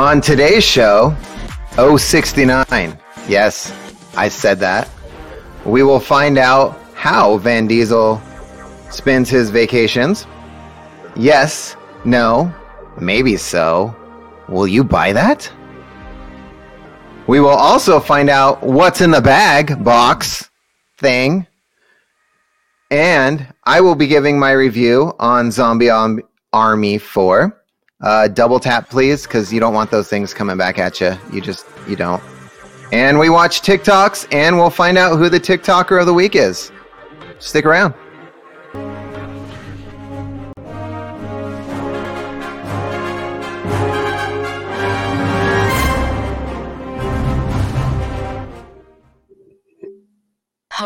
On today's show, 069. Yes, I said that. We will find out how Vin Diesel spends his vacations. Yes, no, maybe so. Will you buy that? We will also find out what's in the bag box thing. And I will be giving my review on Zombie Army 4. Uh, double tap, please, because you don't want those things coming back at you. You just, you don't. And we watch TikToks, and we'll find out who the TikToker of the week is. Stick around.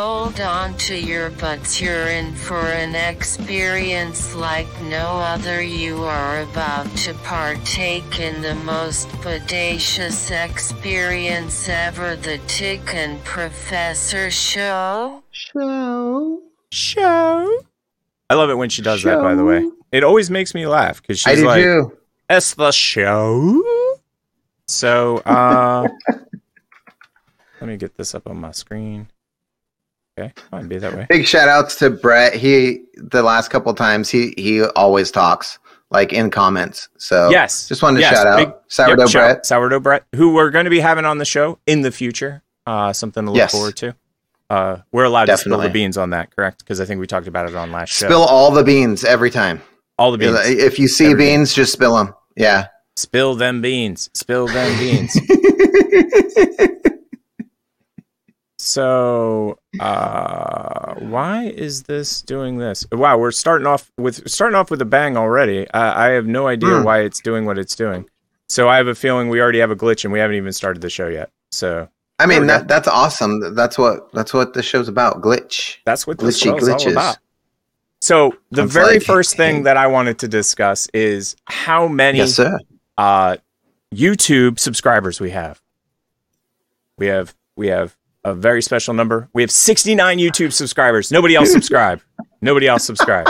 Hold on to your butts, you're in for an experience like no other. You are about to partake in the most bodacious experience ever the Tick and Professor show. Show. Show. I love it when she does that, by the way. It always makes me laugh because I she's do like, too. it's the show. So, uh, let me get this up on my screen. Okay, fine, be that way. Big shout outs to Brett. He the last couple times he he always talks like in comments. So Yes. just wanted to Yes, shout out big- sourdough Yep, shout- Brett. Sourdough Brett, who we're going to be having on the show in the future. Uh, something to look Yes. forward to. Uh, we're allowed to spill the beans on that, correct? Because I think we talked about it on last show. Spill all the beans every time. all the beans. If you see Everything. beans, just spill them. Yeah. Spill them beans. Spill them beans. So, uh, why is this doing this? Wow, we're starting off with starting off with a bang already. I, I have no idea Hmm. why it's doing what it's doing. So I have a feeling we already have a glitch and we haven't even started the show yet. So I mean that that's awesome. That's what that's what the show's about. Glitch. that's what this Glitchy show is all about. So the I'm very like, first hey. thing that I wanted to discuss is how many Yes, uh, YouTube subscribers we have. We have we have a very special number. We have 69 YouTube subscribers. Nobody else subscribe. Nobody else subscribe.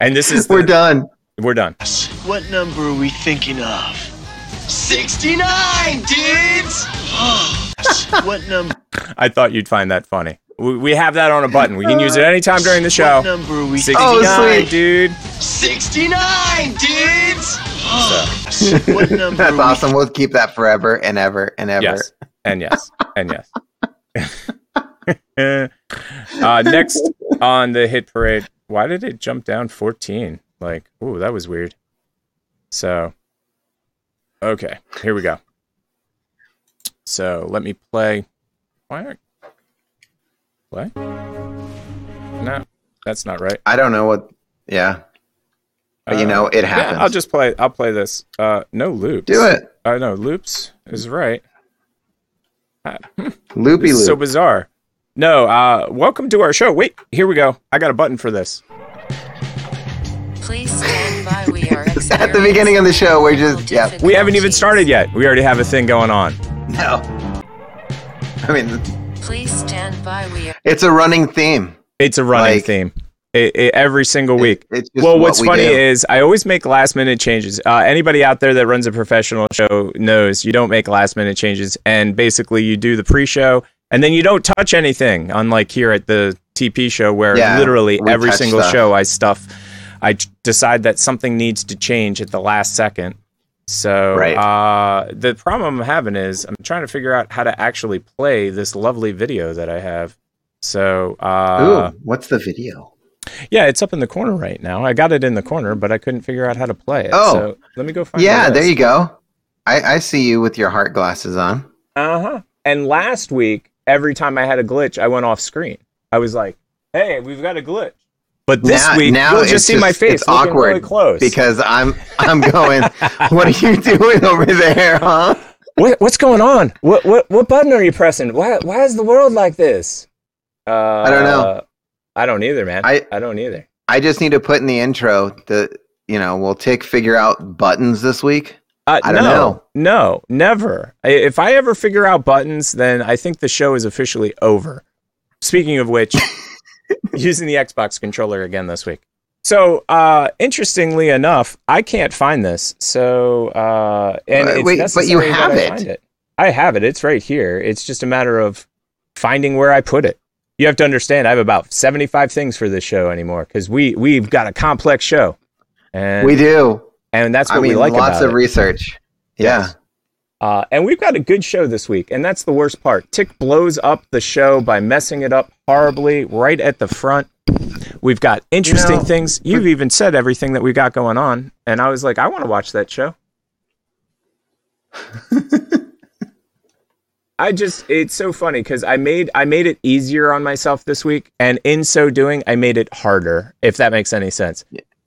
And this is the- We're done. We're done. What number are we thinking of? 69, dudes! Oh, what number? I thought you'd find that funny. We, we have that on a button. We can use it anytime during the What show. number are we 69, Oh, sweet. dude. 69, dudes! So, what number That's awesome. We'll keep that forever and ever and ever. yes. And yes. And yes. uh, next on the hit parade, why did it jump down 14? Like, ooh, that was weird. So, okay, here we go. So let me play. Why aren't play? No, that's not right. I don't know what. Yeah, but you Uh, know it yeah, happens. I'll just play. I'll play this. Uh, no loops. do it. I know loops is right. Loopy This is so bizarre. No, uh, welcome to our show. Wait, here we go. I got a button for this. Please stand by. We are At the beginning of the show, we're just yeah. We haven't even started yet. We already have a thing going on. No. I mean, Please stand by. We are it's a running theme. It's a running Like- theme it, it- every single week. It's just well, what what's we funny do. is I always make last minute changes. Uh, anybody out there that runs a professional show knows you don't make last minute changes, and basically you do the pre-show and then you don't touch anything. Unlike here at the TP show, where Yeah, literally every single stuff. show I stuff, I decide that something needs to change at the last second. So Right. uh, the problem I'm having is I'm trying to figure out how to actually play this lovely video that I have. So uh, Ooh, what's the video? Yeah, it's up in the corner right now. I got it in the corner, but I couldn't figure out how to play it. Oh. so let me go find. Yeah, there you go. I, I see you with your heart glasses on. Uh huh. And last week, every time I had a glitch, I went off screen. I was like, "Hey, we've got a glitch." But this now, week, now you'll just see my face It's awkward really close. because I'm I'm going. what are you doing over there, huh? what what's going on? What what what button are you pressing? Why why is the world like this? Uh, I don't know. I don't either, man. I- I don't either. I just need to put in the intro that you know will Tick figure out buttons this week. Uh, I don't no, know. No, never. I- If I ever figure out buttons, then I think the show is officially over. Speaking of which, using the Xbox controller again this week. So, uh, interestingly enough, I can't find this. So, uh, and Uh, it's wait, but you have I it. I have it. It's right here. It's just a matter of finding where I put it. You have to understand. I have about seventy-five things for this show anymore because we we've got a complex show, and we do. and that's what I mean, we like lots of it. research. Yeah. Yes. Uh, and we've got a good show this week, and that's the worst part. Tick blows up the show by messing it up horribly right at the front. We've got interesting know, things. You've even said everything that we got going on, and I was like, I want to watch that show. I just it's so funny because I made I made it easier on myself this week, and in so doing, I made it harder. If that makes any sense.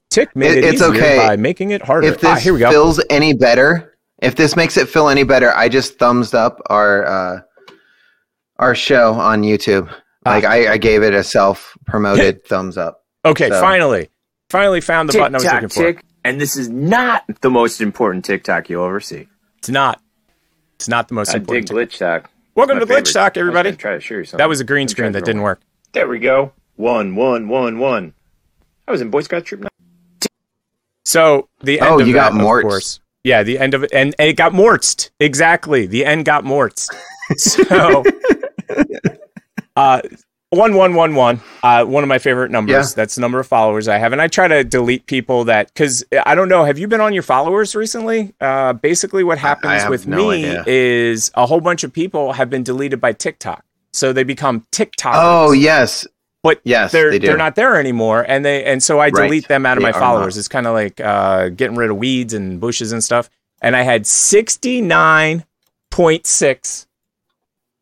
Tick made It- it, it's easier okay. by making it harder. If this ah, here we go. feels any better, if this makes it feel any better, I just thumbs up our uh, our show on YouTube. Ah. Like I, I gave it a self promoted thumbs up. okay, so- finally, finally found the button I was looking for. tick, and this is not the most important TikTok you'll ever see. It's not. It's not the most I important. I important. dig glitch talk. Welcome My to Glitch favorite. Talk, I was everybody. gonna Try to show you something. That was a green screen that didn't work. There we go. One, one, one, one. I was in Boy Scout Troop. Nine. So the end Oh, of you that, got of course. Yeah, the end of it, and, and it got mortzed. Exactly, the end got mortzed. So, uh, one one one one. Uh, one of my favorite numbers. Yeah. That's the number of followers I have, and I try to delete people that because I don't know. Have you been on your followers recently? Uh, basically, what happens with no me idea. is a whole bunch of people have been deleted by TikTok, so they become TikTok. Oh yes, but yes, they're they they're not there anymore, and they and so I Right. delete them out of They my followers. not. It's kind of like uh, getting rid of weeds and bushes and stuff. And I had sixty nine point six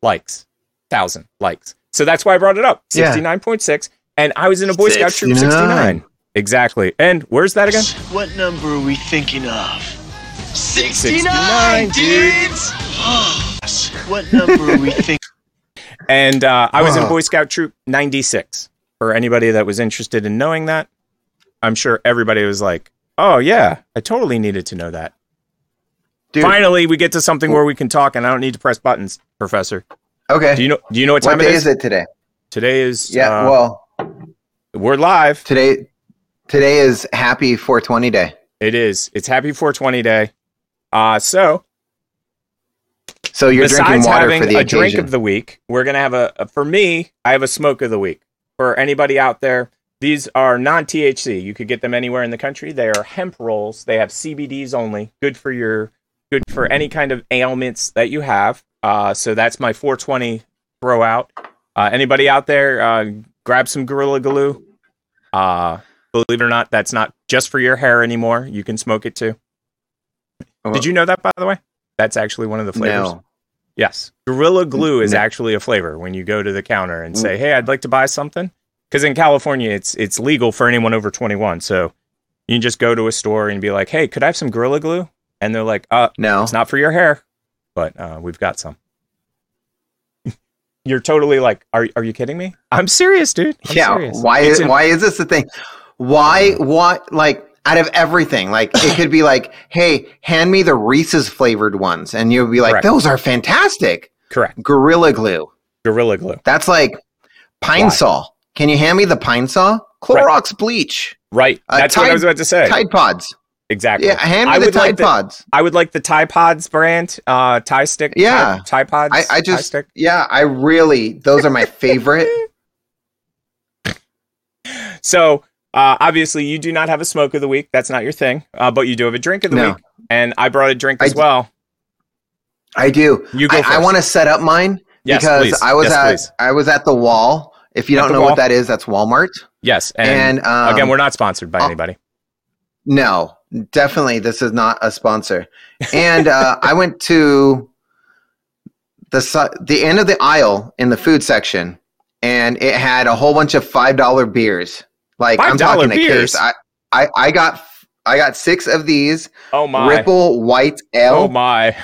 likes, thousand likes. So that's why I brought it up. Yeah. Sixty nine point six, and I was in a Boy Scout troop 69. nine. Exactly. And where's that again? What number are we thinking of? 69, 69, dudes! what number are we thinking And uh, I was in Boy Scout troop ninety six. For anybody that was interested in knowing that, I'm sure everybody was like, "Oh yeah, I totally needed to know that." Dude, Finally, we get to something where we can talk, and I don't need to press buttons, Professor. Okay. Do you know? Do you know what time what it day is? is it today? Today is. Yeah, uh, well, we're live. today today is Happy 420 Day. It is. It's Happy 420 Day. Uh so So you're drinking water having for the a drink of the week, we're gonna have a, a. For me, I have a smoke of the week. For anybody out there, these are non-THC. You could get them anywhere in the country. They are hemp rolls. They have CBDs only. Good for your. Good for any kind of ailments that you have. Uh, so that's my 420 throw out. Uh, anybody out there, uh, grab some Gorilla Glue. Uh, believe it or not, that's not just for your hair anymore. You can smoke it too. Did you know that, by the way? That's actually one of the flavors. No. Yes. Gorilla Glue is No. actually a flavor when you go to the counter and say, "Hey, I'd like to buy something." Cuz in California it's it's legal for anyone over 21. So you can just go to a store and be like, "Hey, could I have some Gorilla Glue?" And they're like, "Uh, No. it's not for your hair, but uh, we've got some." You're totally like, "Are are you kidding me?" I'm serious, dude. I'm yeah. serious. Why It's is in- why is this the thing? Why what like out of everything? Like it could be like, hey, hand me the Reese's flavored ones, and you'll be like, Correct. those are fantastic. correct? Gorilla Glue. Gorilla Glue. That's like Pine Why? Saw. Can you hand me the Pine-Sol? Clorox bleach. Right. Uh, That's what I was about to say. Tide Pods. Exactly. Yeah, hand me I the would Tide like the- Pods. I would like the Tide Pods brand, uh, Tie Stick. Yeah. Tide, Pods. I, I just Stick. yeah, I really those are my favorite. So uh, obviously, you do not have a smoke of the week. That's not your thing. Uh, but you do have a drink of the No. week, and I brought a drink I as d- well. I do. You go I, I want to set up mine Yes, because please. I was Yes, at please. I was at the wall. If you At don't know wall? what that is, that's Walmart. Yes, and, And, um, again, we're not sponsored by uh, anybody. No, definitely this is not a sponsor. And uh, I went to the the end of the aisle in the food section, and it had a whole bunch of five dollar beers. Like I'm $5 talking a beers? case. I, I I got I got six of these Oh my! Ripple White Ale Oh my!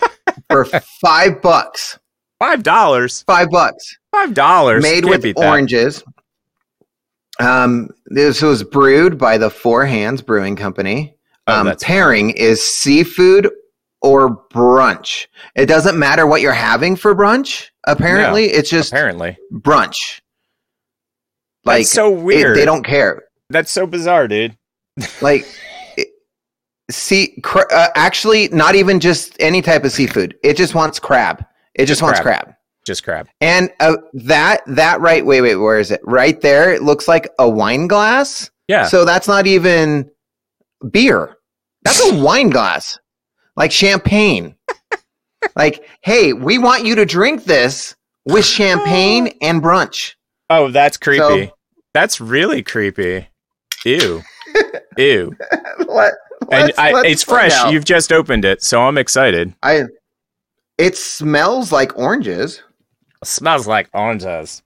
for five bucks. Five dollars. Five bucks. Five dollars. made Can't with oranges. that. Um, this was brewed by the Four Hands Brewing Company. Oh, Um, that's- pairing is seafood or brunch. It doesn't matter what you're having for brunch. Apparently, it's just Apparently, brunch. like Like so it- weird. they don't care. That's so bizarre, dude. Like, it- see, cr- uh, actually, not even just any type of seafood. It just wants crab. It just, Just wants crab. crab. Just crab. And uh, that that right, wait, wait, where is it? Right there. It looks like a wine glass. Yeah. So that's not even beer. That's a wine glass, like champagne. like, hey, we want you to drink this with champagne and brunch. oh, that's creepy. So- that's really creepy. Ew. Ew. Let, And I, it's fresh. out. You've just opened it, so I'm excited. I. It smells like oranges. Smells like oranges.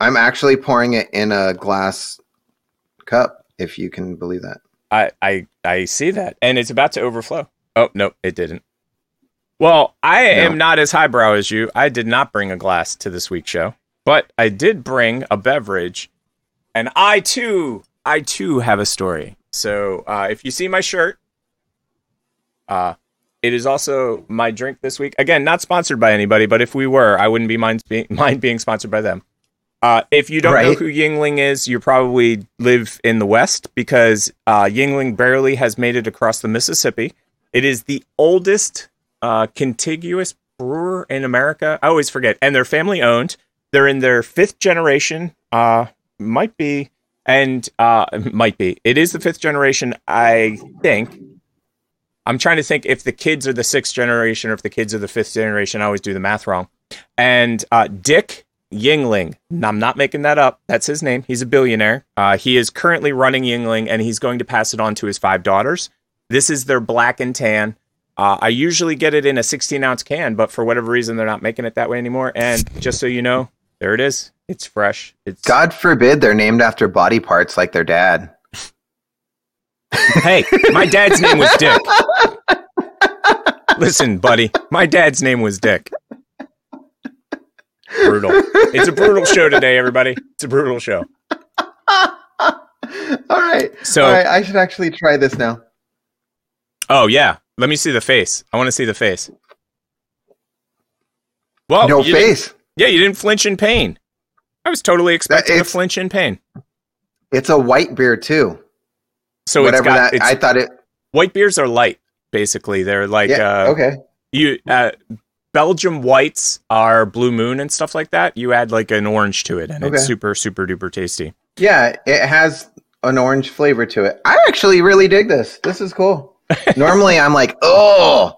I'm actually pouring it in a glass cup, if you can believe that. I, I I see that, and it's about to overflow. Oh no, it didn't. Well, I am not as highbrow as you. I did not bring a glass to this week's show, but I did bring a beverage, and I too, I too have a story. So uh, if you see my shirt, uh, it is also my drink this week. Again, not sponsored by anybody, but if we were, I wouldn't be mind being, mind being sponsored by them. Uh, if you don't know Right. who Yuengling is, you probably live in the West because uh, Yuengling barely has made it across the Mississippi. It is the oldest uh, contiguous brewer in America. I always forget, and they're family owned. They're in their fifth generation. Uh, might be, and uh, might be. It is the fifth generation, I think. I'm trying to think if the kids are the sixth generation or if the kids are the fifth generation. I always do the math wrong. And uh, Dick Yuengling, I'm not making that up. That's his name. He's a billionaire. Uh, he is currently running Yuengling, and he's going to pass it on to his five daughters. This is their black and tan. Uh, I usually get it in a 16 ounce can, but for whatever reason, they're not making it that way anymore. And just so you know, there it is. It's fresh. It's God forbid they're named after body parts like their dad. Hey, my dad's name was Dick. Listen, buddy, my dad's name was Dick. Brutal. It's a brutal show today, everybody. It's a brutal show. All right. So- All right, I should actually try this now. Oh yeah, let me see the face. I want to see the face. Well, no face. yeah, you didn't flinch in pain. I was totally expecting to it's- flinch in pain. It's a white beer too. So Whatever it's got that. I thought it. white beers are light, basically. They're like Yeah. uh, okay. you uh, Belgium whites are blue moon and stuff like that. You add like an orange to it, and Okay. it's super super duper tasty. Yeah, it has an orange flavor to it. I actually really dig this. This is cool. Normally, I'm like, oh,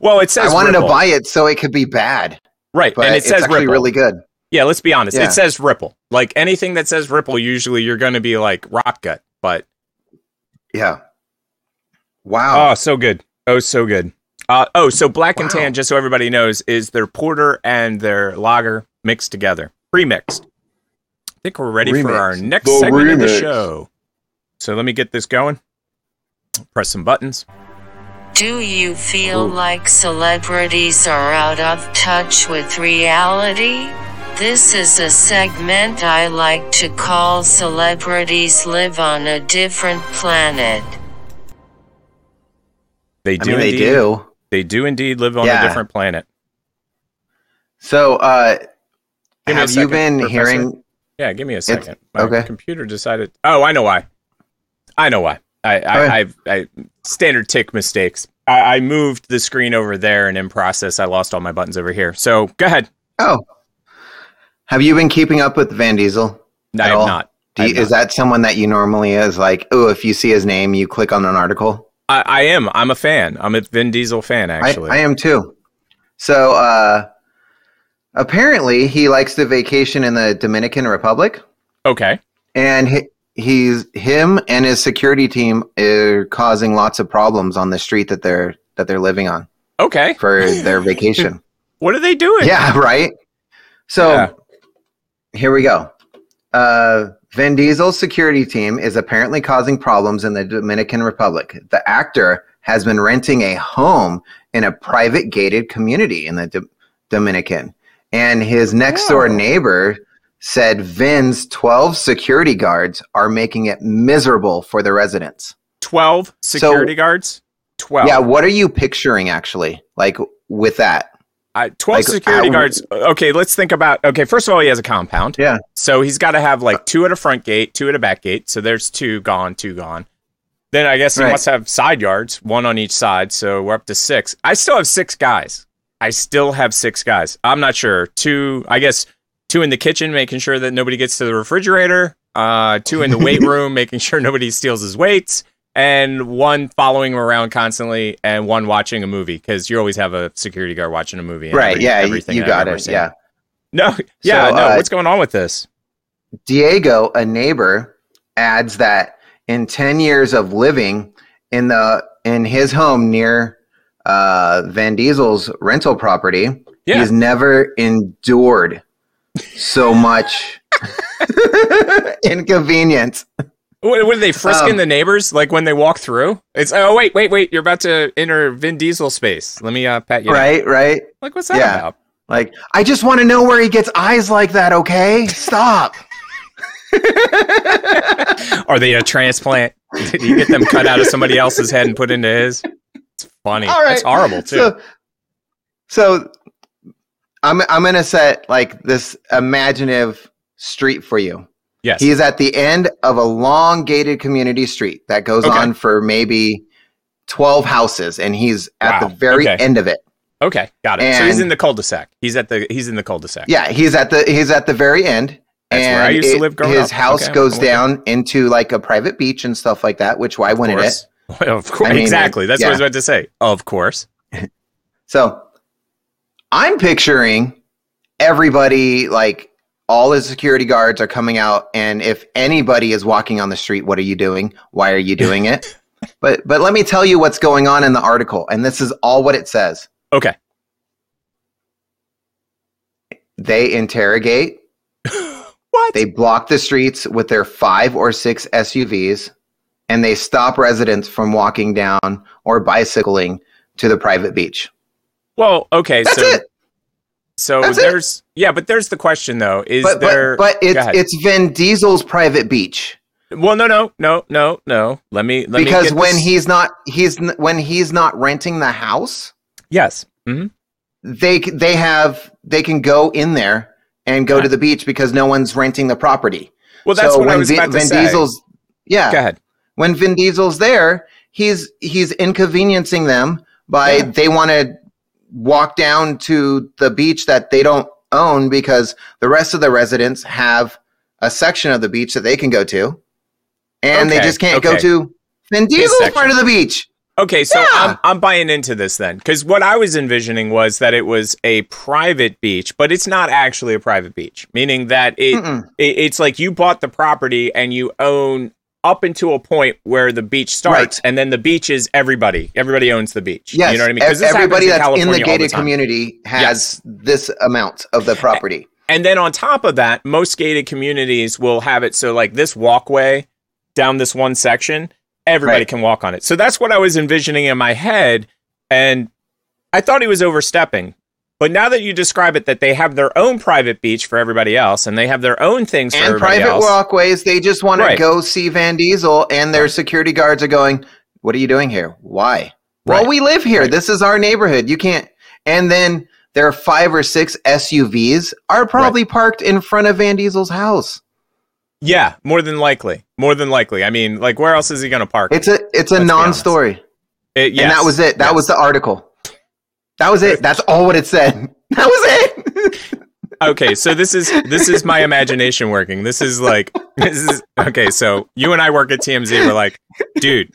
Well, it says I wanted Ripple. to buy it so it could be bad, right, but and it it's says actually Ripple. really good. Yeah, let's be honest. Yeah. It says Ripple. Like anything that says Ripple, usually you're going to be like rock gut. But Yeah. Wow. oh, so good. Oh, so good. Uh, oh, so black and Wow. tan, just so everybody knows, is their porter and their lager mixed together, pre-mixed. I think we're ready for our next The segment of the show. So let me get this going. Press some buttons. Do you feel Ooh. like celebrities are out of touch with reality? This is a segment I like to call Celebrities Live on a Different Planet. They I do. mean, they indeed, do. They do indeed live on Yeah. a different planet. So, uh, Give me a have you been Professor. hearing? Yeah, give me a second. My okay. computer decided. Oh, I know why. I know why. I, I, Okay. I've, I standard tick mistakes. I, I moved the screen over there, and in process, I lost all my buttons over here. So go ahead. Oh, have you been keeping up with Vin Diesel? I At have all? not. I you, is that someone that you normally is like? Oh, if you see his name, you click on an article. I, I am. I'm a fan. I'm a Vin Diesel fan. I, Actually, I am too. So, uh, apparently, he likes to vacation in the Dominican Republic, okay. and he, he's him and his security team are causing lots of problems on the street that they're that they're living on Okay. for their vacation. What are they doing? yeah, right. So Yeah. Here we go. Uh, Vin Diesel's security team is apparently causing problems in the Dominican Republic. The actor has been renting a home in a private gated community in the Do- Dominican, and his next door Oh. neighbor said Vin's 12 security guards are making it miserable for the residents. Twelve security guards. Twelve. Yeah, what are you picturing actually? Like with that? I, 12 Like, security I- guards. Okay, let's think about. Okay, first of all, he has a compound. Yeah. So he's got to have like two at a front gate, two at a back gate. So there's two gone, two gone. Then I guess he Right. must have side yards, one on each side. So we're up to six. I still have six guys. I still have six guys. I'm not sure. Two, I guess, two in the kitchen, making sure that nobody gets to the refrigerator. Uh, two in the weight room, making sure nobody steals his weights. And one following him around constantly, and one watching a movie because you always have a security guard watching a movie. Right. every- Yeah. Everything you got it. seen. Yeah. No, yeah, So, no. uh, What's going on with this? Diego, a neighbor, adds that in 10 years of living in the in his home near uh, Vin Diesel's rental property, Yeah. he's never endured so much inconvenience. What, what are they frisking Um, the neighbors like when they walk through? It's oh wait wait wait you're about to enter Vin Diesel space. Let me uh, pat you. down." Right, right. Like what's that Yeah. about? Like, I just want to know where he gets eyes like that, okay? Stop. Are they a transplant? Did you get them cut out of somebody else's head and put into his? It's funny. All right. It's horrible too. So, so I'm I'm gonna set like this imaginative street for you. Yes. He's at the end of a long gated community street that goes Okay. on for maybe 12 houses, and he's at Wow. the very Okay. end of it. okay, got it. so he's in the cul-de-sac. He's at the he's in the cul-de-sac. Yeah, he's at the he's at the very end. That's and where I used to live growing his up. house Okay, goes down into like a private beach and stuff like that. Which why of wouldn't it? course. Well, of course. I mean, exactly. it- That's what I was about to say. Of course. So I'm picturing everybody like all his security guards are coming out and if anybody is walking on the street, what are you doing? Why are you doing it? but but let me tell you what's going on in the article and this is all what it says. Okay. They interrogate, What? they block the streets with their 5 or 6 SUVs and they stop residents from walking down or bicycling to the private beach. well, okay. That's so it. So That's it. there's yeah, but there's the question though. Is But, there? but, but it's it's Vin Diesel's private beach. Well, no, no, no, no, no. Let me let because me when this- he's not he's when he's not renting the house yes, hmm they they have they can go in there and go Yeah. to the beach because no one's renting the property well, that's so what I when was Vin, about to Vin say. Diesel's yeah Go ahead. when Vin Diesel's there he's he's inconveniencing them by Yeah. they want to walk down to the beach that they don't own because the rest of the residents have a section of the beach that they can go to. And they just can't go to Diesel's part of the beach. Okay, so Yeah. I'm I'm buying into this then, because what I was envisioning was that it was a private beach, but it's not actually a private beach, meaning that it, it it's like you bought the property and you own up into a point where the beach starts, Right. and then the beach is everybody. Everybody owns the beach. Yes, you know what I mean? 'Cause everybody happens that's in the California gated time. community has this amount of the property. And then on top of that, most gated communities will have it so like this walkway down this one section, everybody Right. can walk on it. So that's what I was envisioning in my head. And I thought he was overstepping. But now that you describe it, that they have their own private beach for everybody else and they have their own things for and private else. walkways, they just want Right. to go see Vin Diesel, and their security guards are going, "What are you doing here? Why?" Well, we live here. Right. This is our neighborhood. You can't. And then their five or six SUVs are probably parked in front of Vin Diesel's house. Yeah, more than likely. More than likely. I mean, like, where else is he going to park? It's a it's a non-story, It- and that was it. That yes. was the article. That was it. That's all what it said. That was it. okay so this is this is my imagination working. This is like this is okay so you and i work at tmz we're like dude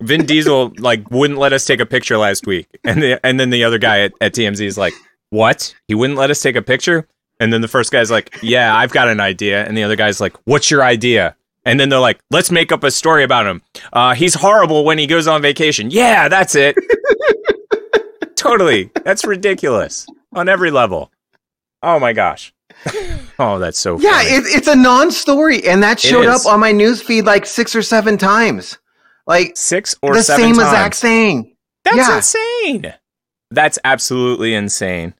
vin diesel like wouldn't let us take a picture last week. And the, and then the other guy at, at tmz is like what? He wouldn't let us take a picture? And then the first guy's like yeah i've got an idea. And the other guy's like what's your idea? And then they're like let's make up a story about him. Uh, he's horrible when he goes on vacation. Yeah that's it totally that's ridiculous on every level oh my gosh oh that's so Yeah, it, it's a non-story, and that showed up on my news feed like six or seven times. Like six or the seven same times. exact thing. That's Yeah. insane. That's absolutely insane.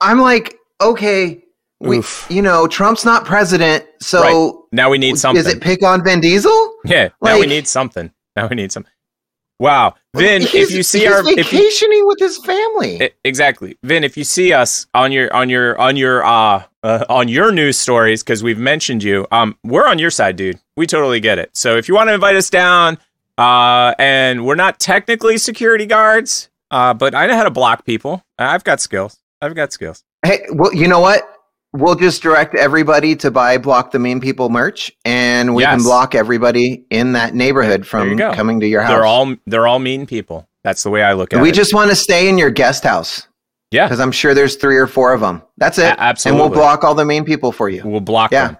I'm like, okay, we, Oof. you know, Trump's not president, so Now we need something. is it pick on Vin Diesel? yeah. now we need something. Now we need some. Wow, Vin, He's- if you see our if you, vacationing with his family. Exactly, Vin, if you see us on your on your on your uh, uh on your news stories because we've mentioned you, um, we're on your side, dude. We totally get it. So if you want to invite us down, uh, and we're not technically security guards, uh, but I know how to block people. I've got skills. I've got skills. Hey, well, you know what? We'll just direct everybody to buy Block the Mean People merch, and we Yes. can block everybody in that neighborhood from coming to your house. They're all they're all mean people. That's the way I look at we it. We just want to stay in your guest house yeah, because I'm sure there's three or four of them. That's it. A- absolutely. And we'll block all the mean people for you. we'll block Yeah. them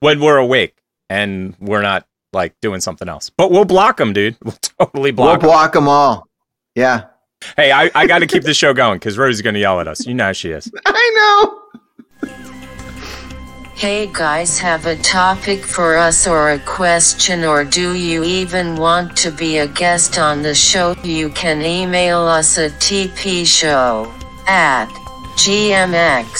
when we're awake and we're not like doing something else. But we'll block them, dude. We'll totally block We'll block 'em. block them all. Yeah. Hey, I, I got to keep the show going because Rosie's going to yell at us. You know how she is. I know. Hey guys, have a topic for us or a question, or do you even want to be a guest on the show? You can email us at tpshow at gmx.com.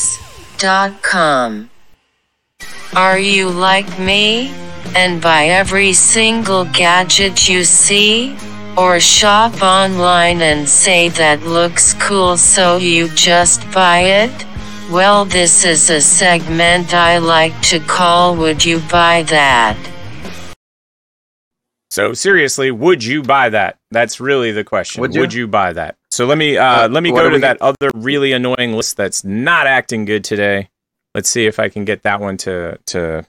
Are you like me? And buy every single gadget you see? Or shop online and say that looks cool so you just buy it? Well, this is a segment I like to call Would You Buy That? So seriously, would you buy that? That's really the question. Would Would you? you, buy that? So let me uh, Uh, let me go to we that other really annoying list that's not acting good today. Let's see if I can get that one to to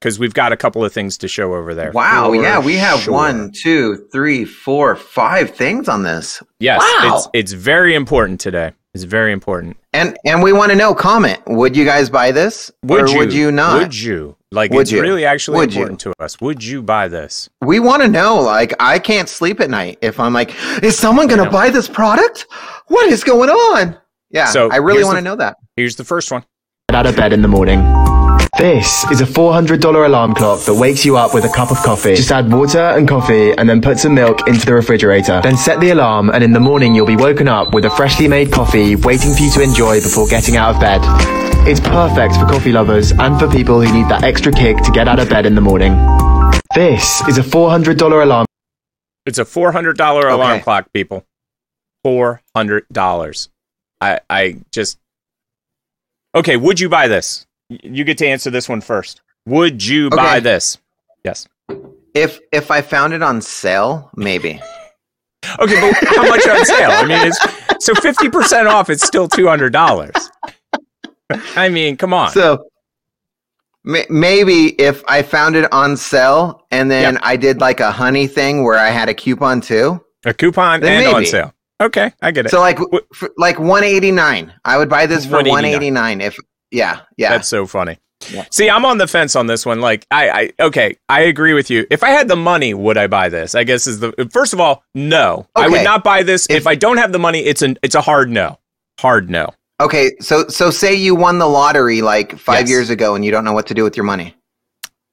because we've got a couple of things to show over there. Wow. For yeah, we have sure. one, two, three, four, five things on this. Yes, Wow. it's it's very important today. It's very important. And and we want to know. Comment. Would you guys buy this? Would or you? would you not? Would you? Like Would it's you? really actually Would you? important to us. Would you buy this? we want to know. Like, I can't sleep at night if I'm like, is someone going to buy this product? What is going on? Yeah. So, I really want to know that. Here's the first one. Get out of bed in the morning. This is a $400 alarm clock that wakes you up with a cup of coffee. Just add water and coffee and then put some milk into the refrigerator. Then set the alarm and in the morning you'll be woken up with a freshly made coffee waiting for you to enjoy before getting out of bed. It's perfect for coffee lovers and for people who need that extra kick to get out of bed in the morning. This is a $400 alarm It's a four hundred dollar alarm Okay. clock, people. Four hundred dollars. I I just okay. Would you buy this? You get to answer this one first. Would you buy this? Yes. If if I found it on sale, maybe. Okay, but how much on sale? I mean, it's so fifty percent off. It's still two hundred dollars. I mean, come on. So maybe if I found it on sale and then Yeah. I did like a honey thing where I had a coupon too. a coupon and on sale. Okay, I get it. So like like 189. I would buy this for 189. 189 if yeah, yeah. That's so funny. Yeah. See, I'm on the fence on this one. Like, I, I, okay, I agree with you. If I had the money, would I buy this? I guess is the first of all, no, I would not buy this. If, If- I don't have the money, it's an, it's a hard no, hard no. Okay, so so say you won the lottery like 5 Yes. years ago and you don't know what to do with your money.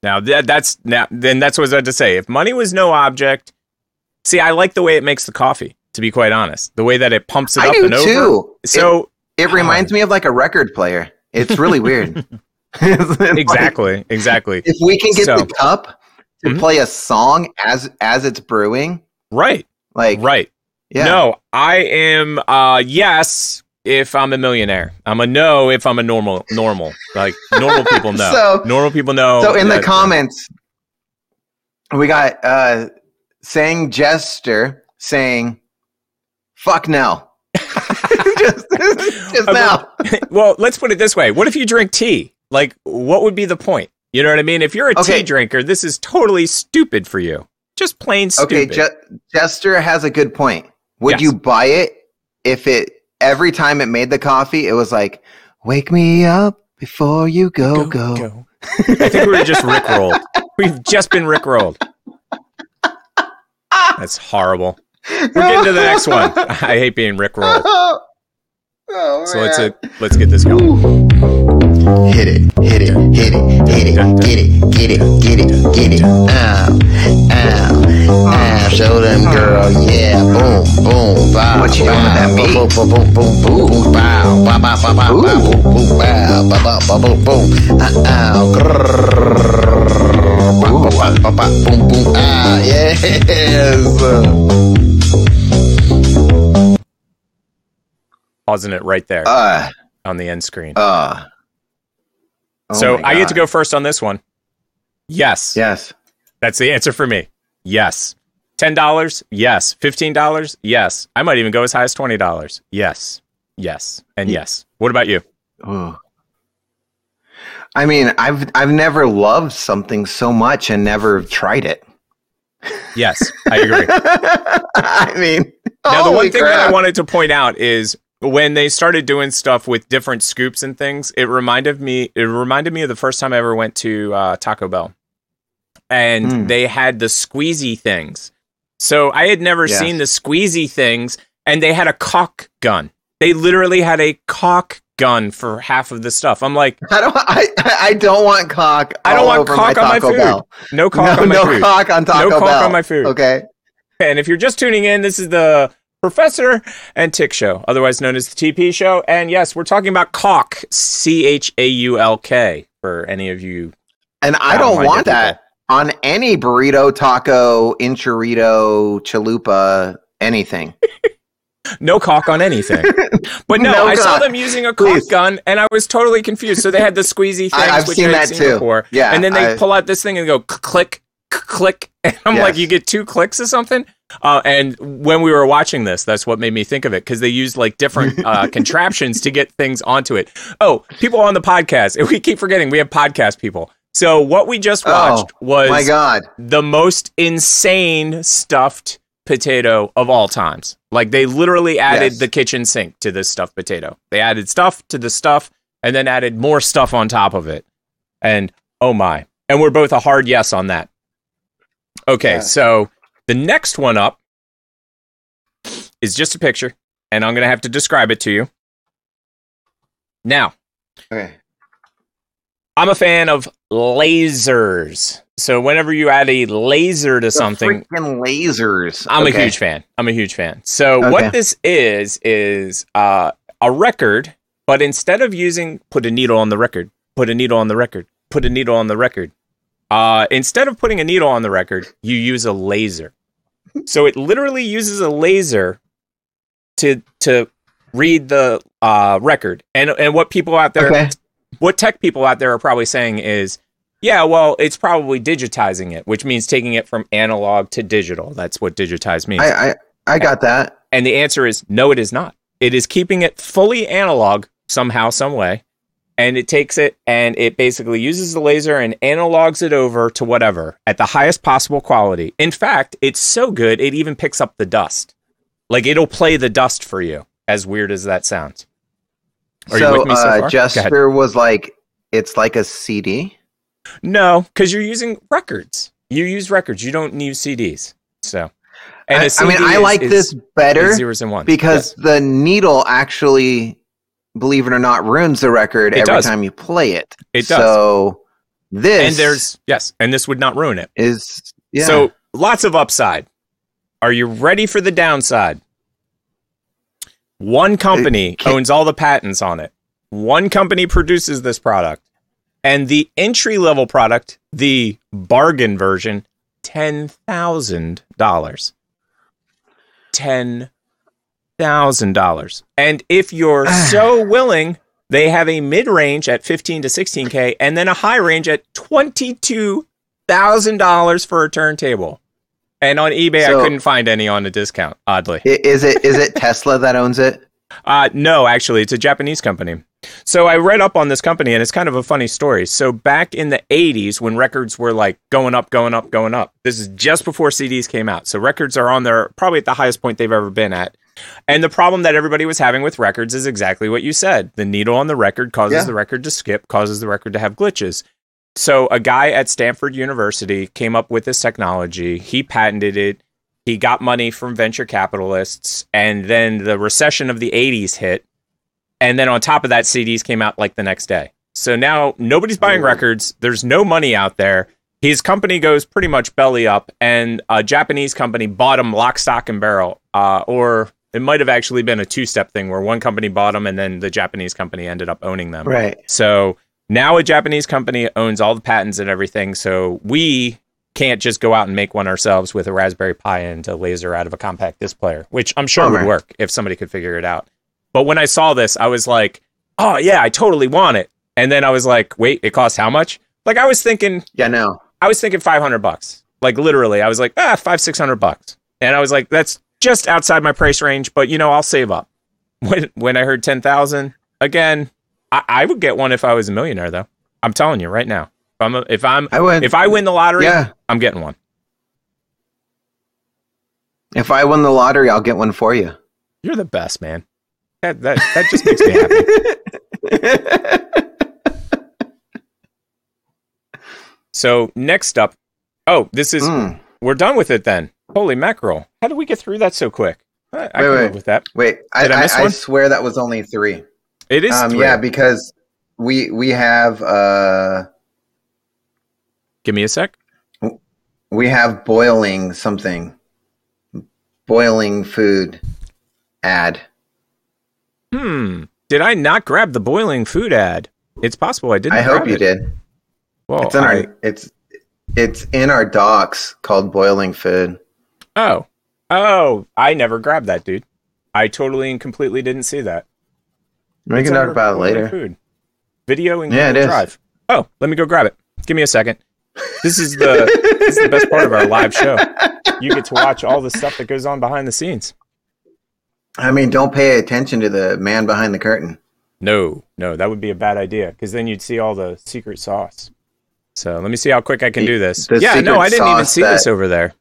Now that that's now then that's what I was about to say. If money was no object, see, I like the way it makes the coffee. To be quite honest, the way that it pumps it I up and over. So It reminds me of like a record player. It's really weird. It's like, exactly, exactly, if we can get So- the cup to Mhm. play a song as as it's brewing, right, like right. yeah. No, I am uh yes if I'm a millionaire. I'm a no if I'm a normal normal. Like normal people know. So- normal people know. So in the that- comments, we got uh saying jester saying fuck no. Just just now. well, let's put it this way. What if you drink tea? Like what would be the point? You know what I mean? If you're a Okay. tea drinker, this is totally stupid for you. Just plain Okay, stupid. Je- Jester has a good point. Would Yes. you buy it if it every time it made the coffee, it was like, "Wake me up before you go go." I think we were just rickrolled. We've just been rickrolled. That's horrible. We're getting to the next one. I hate being rickrolled. Oh, So let's uh, let's get this going. Hit it, hit it, hit it, get it, get it, get it, get it, get it. Ow, ow, ow. Show them, girl, yeah. Boom, boom, bow. What you doing with that bow, meat? Boom, boom, boom, boom, boom, boom, bow. Bow, bow, bow, bow, bow, boom, boom, bow. Bow, bow, bow, boom, boom. Ow, grrrr. Bow, bow, bow, bow, bow, boom, boom. Ah, yes. Pausing it right there Uh, on the end screen. uh. Oh so I get to go first on this one. Yes. Yes. That's the answer for me. Yes. $10? Yes. $15? Yes. I might even go as high as $20. Yes. Yes. And yes. What about you? Ugh. I mean, I've I've never loved something so much and never tried it. Yes, I agree. I mean, Now, the one thing that I wanted to point out is when they started doing stuff with different scoops and things, it reminded me. It reminded me of the first time I ever went to uh, Taco Bell, and Mm. they had the squeezy things. So I had never Yes. seen the squeezy things, and they had a cock gun. They literally had a cock gun for half of the stuff. I'm like, I don't. I, I don't want cock. I don't want cock my on my food. Bell. no cock no, on my no food. cock on Taco no cock on my food. Okay. And if you're just tuning in, this is the Professor and Tick Show, otherwise known as the TP Show. And yes, we're talking about caulk, C H A U L K, for any of you. And I don't want that on any burrito, taco, enchilito, chalupa, anything. No caulk on anything. But no, No I saw them using a caulk Please. gun and I was totally confused. So they had the squeezy thing, I've which seen I had that seen too. before. Yeah, And then they I- pull out this thing and go click, click. And I'm like, you get two clicks or something? Uh, and when we were watching this, that's what made me think of it because they used like different uh, contraptions to get things onto it. Oh, people on the podcast, we keep forgetting we have podcast people. So what we just watched was Oh, My God. the most insane stuffed potato of all times. Like they literally added Yes. the kitchen sink to this stuffed potato. They added stuff to the stuff and then added more stuff on top of it. And oh my. And we're both a hard yes on that. Okay, Yeah. so the next one up is just a picture, and I'm going to have to describe it to you. Now, Okay. I'm a fan of lasers. So whenever you add a laser to something, Freaking lasers. I'm Okay. a huge fan. I'm a huge fan. So Okay. what this is is uh, a record, but instead of using put a needle on the record, put a needle on the record, put a needle on the record. Uh, instead of putting a needle on the record, you use a laser. So it literally uses a laser to to read the uh, record. And and what people out there Okay. what tech people out there are probably saying is, yeah, well, it's probably digitizing it, which means taking it from analog to digital. That's what digitize means. I, I I got that. and the answer is no, it is not. It is keeping it fully analog somehow, some way. And it takes it and it basically uses the laser and analogs it over to whatever at the highest possible quality. In fact, it's so good, it even picks up the dust. Like it'll play the dust for you, as weird as that sounds. Are you so, so uh, far? Go ahead. Jester was like, it's like a CD. No, because you're using records. You use records. You don't use CDs. So, I mean, I is- like is- this better zeros and ones because the needle actually, believe it or not, ruins the record It every does. time you play it. It does. So this and there's yes, and this would not ruin it. is yeah. So lots of upside. Are you ready for the downside? One company owns all the patents on it. One company produces this product. And the entry level product, the bargain version, $10,000. $10,000. And if you're so willing, they have a mid range at 15 to 16K and then a high range at $22,000 for a turntable. And on eBay, So- I couldn't find any on a discount, oddly. Is it is it Tesla that owns it? Uh, no, actually, it's a Japanese company. So I read up on this company, and it's kind of a funny story. So back in the '80s, when records were like going up, going up, going up, this is just before CDs came out. So records are on their probably at the highest point they've ever been at. And the problem that everybody was having with records is exactly what you said: the needle on the record causes Yeah. the record to skip, causes the record to have glitches. So a guy at Stanford University came up with this technology. He patented it. He got money from venture capitalists, and then the recession of the 80s hit. And then on top of that, CDs came out like the next day. So now nobody's buying records. There's no money out there. His company goes pretty much belly up, and a Japanese company bought him lock, stock, and barrel. Uh, or it might have actually been a two step thing where one company bought them, and then the Japanese company ended up owning them. Right. So now a Japanese company owns all the patents and everything. So we can't just go out and make one ourselves with a Raspberry Pi and a laser out of a compact disc player, which I'm sure would work if somebody could figure it out. But when I saw this, I was like, oh yeah, I totally want it. And then I was like, wait, it costs how much? Like I was thinking, Yeah, no. I was thinking 500 bucks. Like literally, I was like, ah, five, 600 bucks. And I was like, that's just outside my price range, but you know, I'll save up. When, when I heard 10,000, again, I, I would get one if I was a millionaire though. I'm telling you right now. If I'm, a, if I'm, I would. if I win the lottery, Yeah. I'm getting one. If I win the lottery, I'll get one for you. You're the best, man. That, that, that just makes me happy. So next up, oh, this is Mm. we're done with it then. Holy mackerel! How did we get through that so quick? I, I Wait, wait. with that. Wait, I, I I, I swear that was only three. It is. Um, three. yeah, because we we have uh Give me a sec. we have boiling something, boiling food ad. Hmm. Did I not grab the boiling food ad? It's possible I didn't. I hope you it. did. Well, it's in I- our it's it's in our docs called boiling food. Oh, oh, I never grabbed that, dude. I totally and completely didn't see that. We It's can talk about it later. Food. Video and Yeah, it Google is. Drive. Oh, let me go grab it. Give me a second. This is the this is the best part of our live show. You get to watch all the stuff that goes on behind the scenes. I mean, don't pay attention to the man behind the curtain. No, no, that would be a bad idea because then you'd see all the secret sauce. So let me see how quick I can The- do this. Yeah, no, I didn't even see this over there.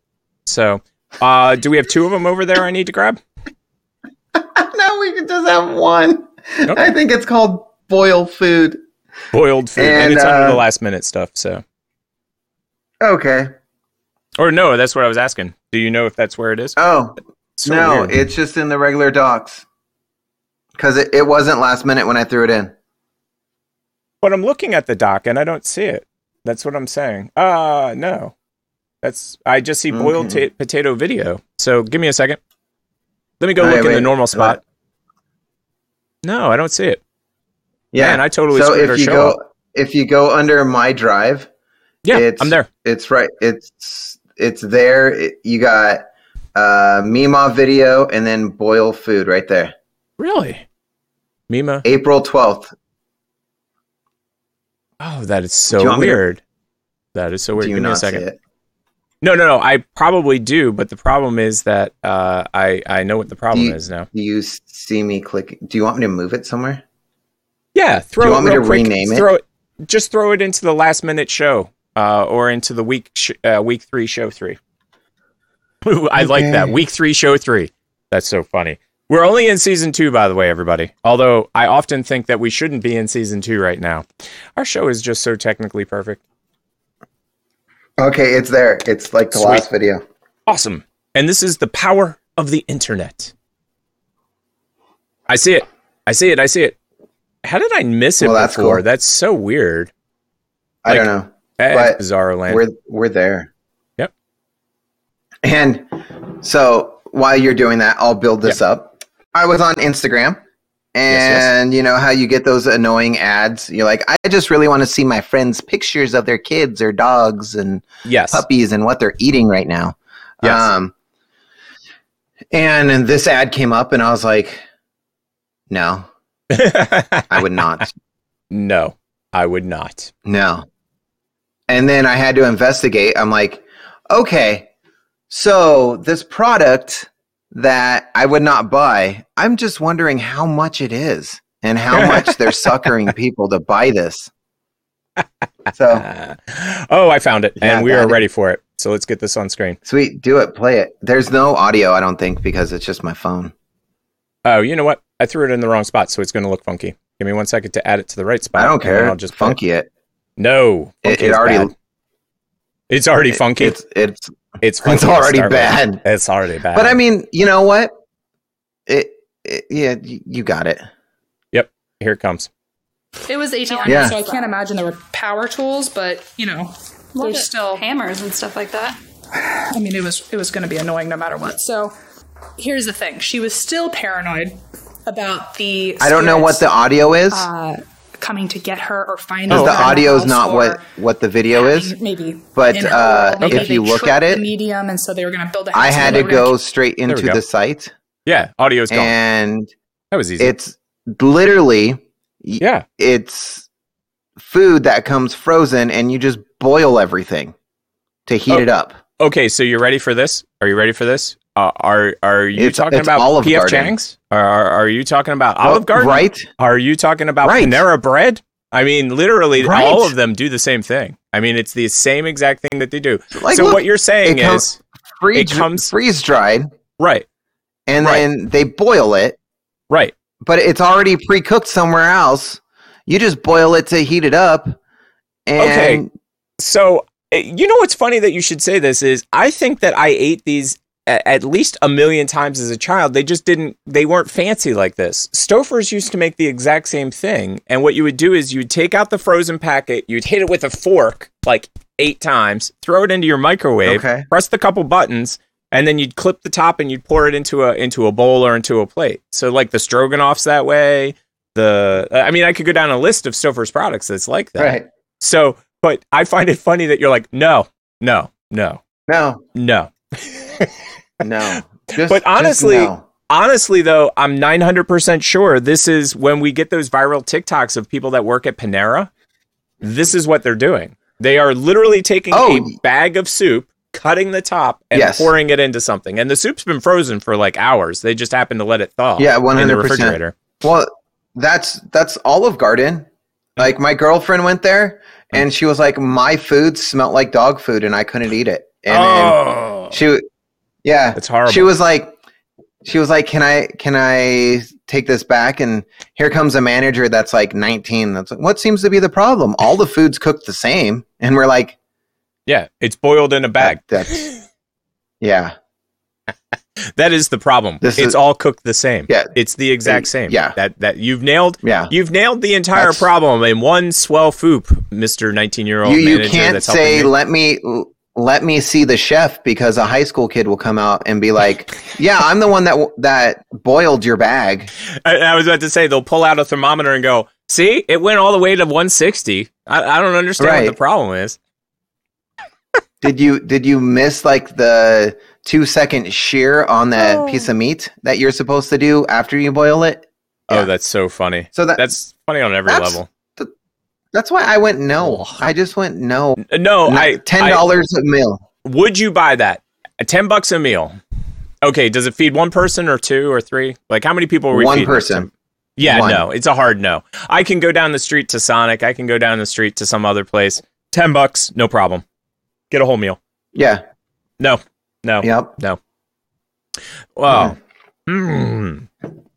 So, uh, do we have two of them over there? I need to grab. no, we can just have one. I think it's called boil food. Boiled food, and, And, it's under uh, the last minute stuff. So, Okay. or no, that's what I was asking. Do you know if that's where it is? Oh So no, weird. it's just in the regular docs. Because it, it wasn't last minute when I threw it in. But I'm looking at the doc and I don't see it. That's what I'm saying. Uh no. That's I just see boiled Okay. ta- potato video. So give me a second. Let me go look in the normal spot. No, I don't see it. Yeah, Man, I totally so if you show go up. if you go under my drive, Yeah, it's, I'm there. It's right. It's it's there. It, you got uh Mima video and then boil food right there. Really? Mima? April twelfth. Oh, that is so me to- weird. That is so weird. Give me a second. No, no, no. I probably do, but the problem is that uh, I I know what the problem you- is now. Do you see me click? Do you want me to move it somewhere? Yeah, throw Do you it want me to quick. rename it? Throw it. Just throw it into the last minute show, uh, or into the week sh- uh, week three show three. Ooh, I like that week three show three. That's so funny. We're only in season two, by the way, everybody. Although I often think that we shouldn't be in season two right now. Our show is just so technically perfect. Okay, it's there. It's like the Sweet. last video. Awesome. And this is the power of the internet. I see it. I see it. I see it. How did I miss it Well, that's before? cool. That's so weird. I Like- don't know. That But is bizarro land. We're we're there. Yep. And so while you're doing that, I'll build this up. I was on Instagram. And yes. you know how you get those annoying ads? You're like, I just really want to see my friends' pictures of their kids or dogs and yes. puppies and what they're eating right now. Yes. Um, and, and this ad came up, and I was like, no, I would not. no, I would not. No. And then I had to investigate. I'm like, okay, so this product that I would not buy, I'm just wondering how much it is and how much they're suckering people to buy this. So oh, I found it, Yeah, and we are it. ready for it. So let's get this on screen. sweet, do it, play it. There's no audio, I don't think, because it's just my phone. Oh, you know what? I threw it in the wrong spot, so it's going to look funky. Give me one second to add it to the right spot. I don't care. I'll just play it. funky it. No, It, funky it is already bad. It's already it- funky. It's it's It's funky it's already start with. bad. It's already bad. But I mean, you know what? It, it yeah, you, you got it. Yep. Here it comes. It was 1800, Yeah. so I can't imagine there were power tools, but you know, there's still. hammers and stuff like that. I mean, it was it was going to be annoying no matter what. So here's the thing: she was still paranoid about the. I don't know what the audio is. uh, coming to get her or finding because her the audio is not what what the video is. maybe. But, uh, maybe if you look at it, the medium, and so they were going to build a house. I had they to were gonna go straight into go. the site, Yeah, audio's gone. and That was easy. It's literally yeah. it's food that comes frozen and you just boil everything to heat Oh. it up. Okay, so you're ready for this? Are you ready for this? Uh, are are you It's- talking it's about Olive PF Garden. Chang's? Are, are you talking about Olive Garden? Right? Are you talking about Right. Panera Bread? I mean, literally, Right. all of them do the same thing. I mean, it's the same exact thing that they do. Like, so look, what you're saying is Freeze, It comes- freeze dried right, and Right. then they boil it, right. but it's already pre-cooked somewhere else. You just boil it to heat it up. And Okay. So eh, you know what's funny that you should say this is I think that I ate these at least a million times as a child. They just didn't. They weren't fancy like this. Stouffer's used to make the exact same thing, and what you would do is you'd take out the frozen packet, you'd hit it with a fork like eight times, throw it into your microwave, Okay. press the couple buttons. And then you'd clip the top and you'd pour it into a into a bowl or into a plate. So like the stroganoffs that way. The I mean I could go down a list of Stouffer's products that's like that. right. So, but I find it funny that you're like, no, no, no, No, no. no. Just, But honestly- no. Honestly, though, I'm 900% sure this is when we get those viral TikToks of people that work at Panera. This is what they're doing. They are literally taking Oh. a bag of soup, cutting the top, and Yes. pouring it into something. And the soup's been frozen for like hours. They just happen to let it thaw Yeah, 100 in the refrigerator. Well, that's that's Olive Garden. Like my girlfriend went there and she was like, "My food smelled like dog food, and I couldn't eat it." And oh, she, w- yeah, it's horrible. she was like, she was like, "Can I can I take this back?" And here comes a manager that's like 19. That's like, what seems to be the problem? All the food's cooked the same, and we're like, yeah, it's boiled in a bag. that, that's yeah, That is the problem. This it's is- all cooked the same. Yeah. It's the exact same. Yeah. That that you've nailed yeah. you've nailed the entire That's- problem in one swell foop, Mr. 19-year-old You you can't say me. let me let me see the chef because a high school kid will come out and be like, "Yeah, I'm the one that w- that boiled your bag." I, I was about to say they'll pull out a thermometer and go, "See, it went all the way to 160." I, I don't understand what the problem is. Did you did you miss like the two second shear on that Oh. piece of meat that you're supposed to do after you boil it? Oh, Yeah. that's so funny. So that That's funny on every level. That's why I went no. I just went no. No, I ten dollars a meal. Would you buy that? 10 bucks a meal. Okay, does it feed one person or two or three? Like how many people are we One feeding? person. Yeah, One. no, it's a hard no. I can go down the street to Sonic. I can go down the street to some other place. Ten bucks, no problem. Get a whole meal. Yeah. No, no, Yep. no. Well, hmm.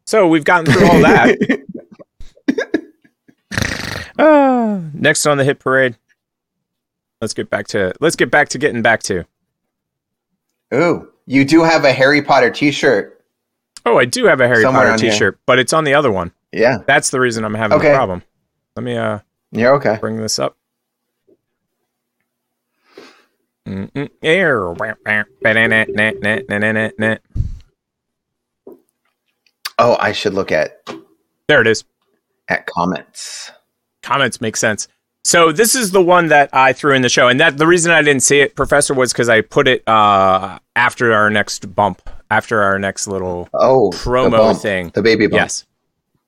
so we've gotten through all that. Ah, next on the hit parade. Let's get back to let's get back to getting back to. Ooh, you do have a Harry Potter T-shirt. Oh, I do have a Harry Somewhere Potter. T-shirt, but it's on the other one. Yeah. That's the reason I'm having Okay. a problem. Let me uh Yeah. Okay. bring this up. Oh, I should look at There it is. at comments. Comments make sense. So this is the one that I threw in the show, and that the reason I didn't see it, Professor, was because I put it uh, after our next bump, after our next little Oh, the promo bump, thing. the baby bump. Yes.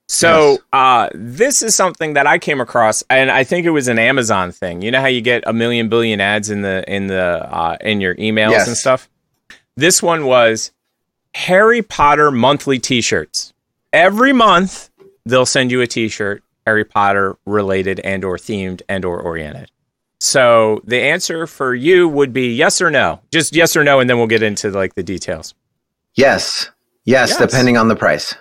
So Yes. uh, this is something that I came across, and I think it was an Amazon thing. You know how you get a million billion ads in the in the uh, in your emails Yes. and stuff. This one was Harry Potter monthly T-shirts. Every month they'll send you a T-shirt, Harry Potter related and or themed and or oriented. So the answer for you would be yes or no, just yes or no, and then we'll get into like the details. Yes. yes. Yes. Depending on the price.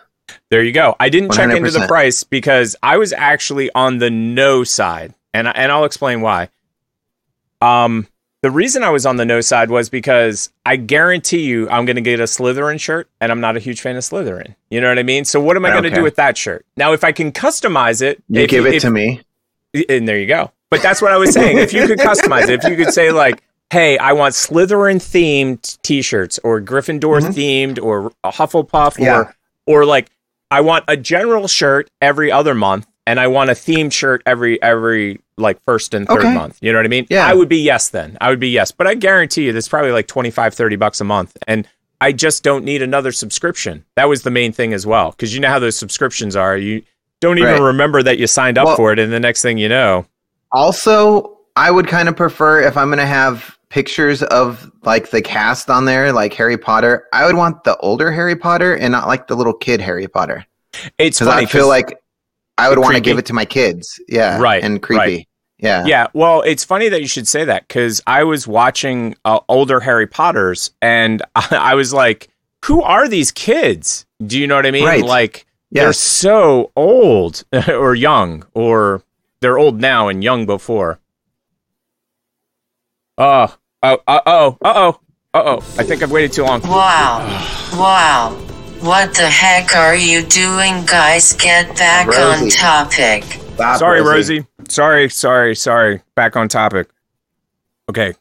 There you go. I didn't check into the price because I was actually on the no side, and and I'll explain why. Um, the reason I was on the no side was because I guarantee you I'm going to get a Slytherin shirt, and I'm not a huge fan of Slytherin. You know what I mean? So what am I going to Okay. do with that shirt? Now, if I can customize it, You if- give it if- to me. and there you go. But that's what I was saying. if you could customize it, if you could say like, "Hey, I want Slytherin themed T-shirts, or Gryffindor themed, or a Hufflepuff, Mm-hmm. Yeah. or or like, I want a general shirt every other month, and I want a theme shirt every every like first and third Okay. month. You know what I mean? Yeah. I would be yes then. I would be yes. But I guarantee you, that's probably like 25, 30 bucks a month, and I just don't need another subscription. That was the main thing as well, because you know how those subscriptions are. You don't even Right. remember that you signed up Well- for it, and the next thing you know, Also, I would kind of prefer if I'm going to have pictures of like the cast on there, like Harry Potter, I would want the older Harry Potter and not like the little kid Harry Potter. it's funny. I feel like I would want to give it to my kids. Yeah. Right, And creepy. right. Yeah. Yeah, well, it's funny that you should say that because I was watching uh, older Harry Potters and I, was like, who are these kids? Do you know what I mean? Right. Like, they're so old or young, or they're old now and young before. Oh, oh, uh oh, uh oh, uh oh. I think I've waited too long. Wow. Wow. What the heck are you doing, guys? Get back on topic. Stop, Sorry, Rosie. Sorry, sorry, sorry. Back on topic. Okay.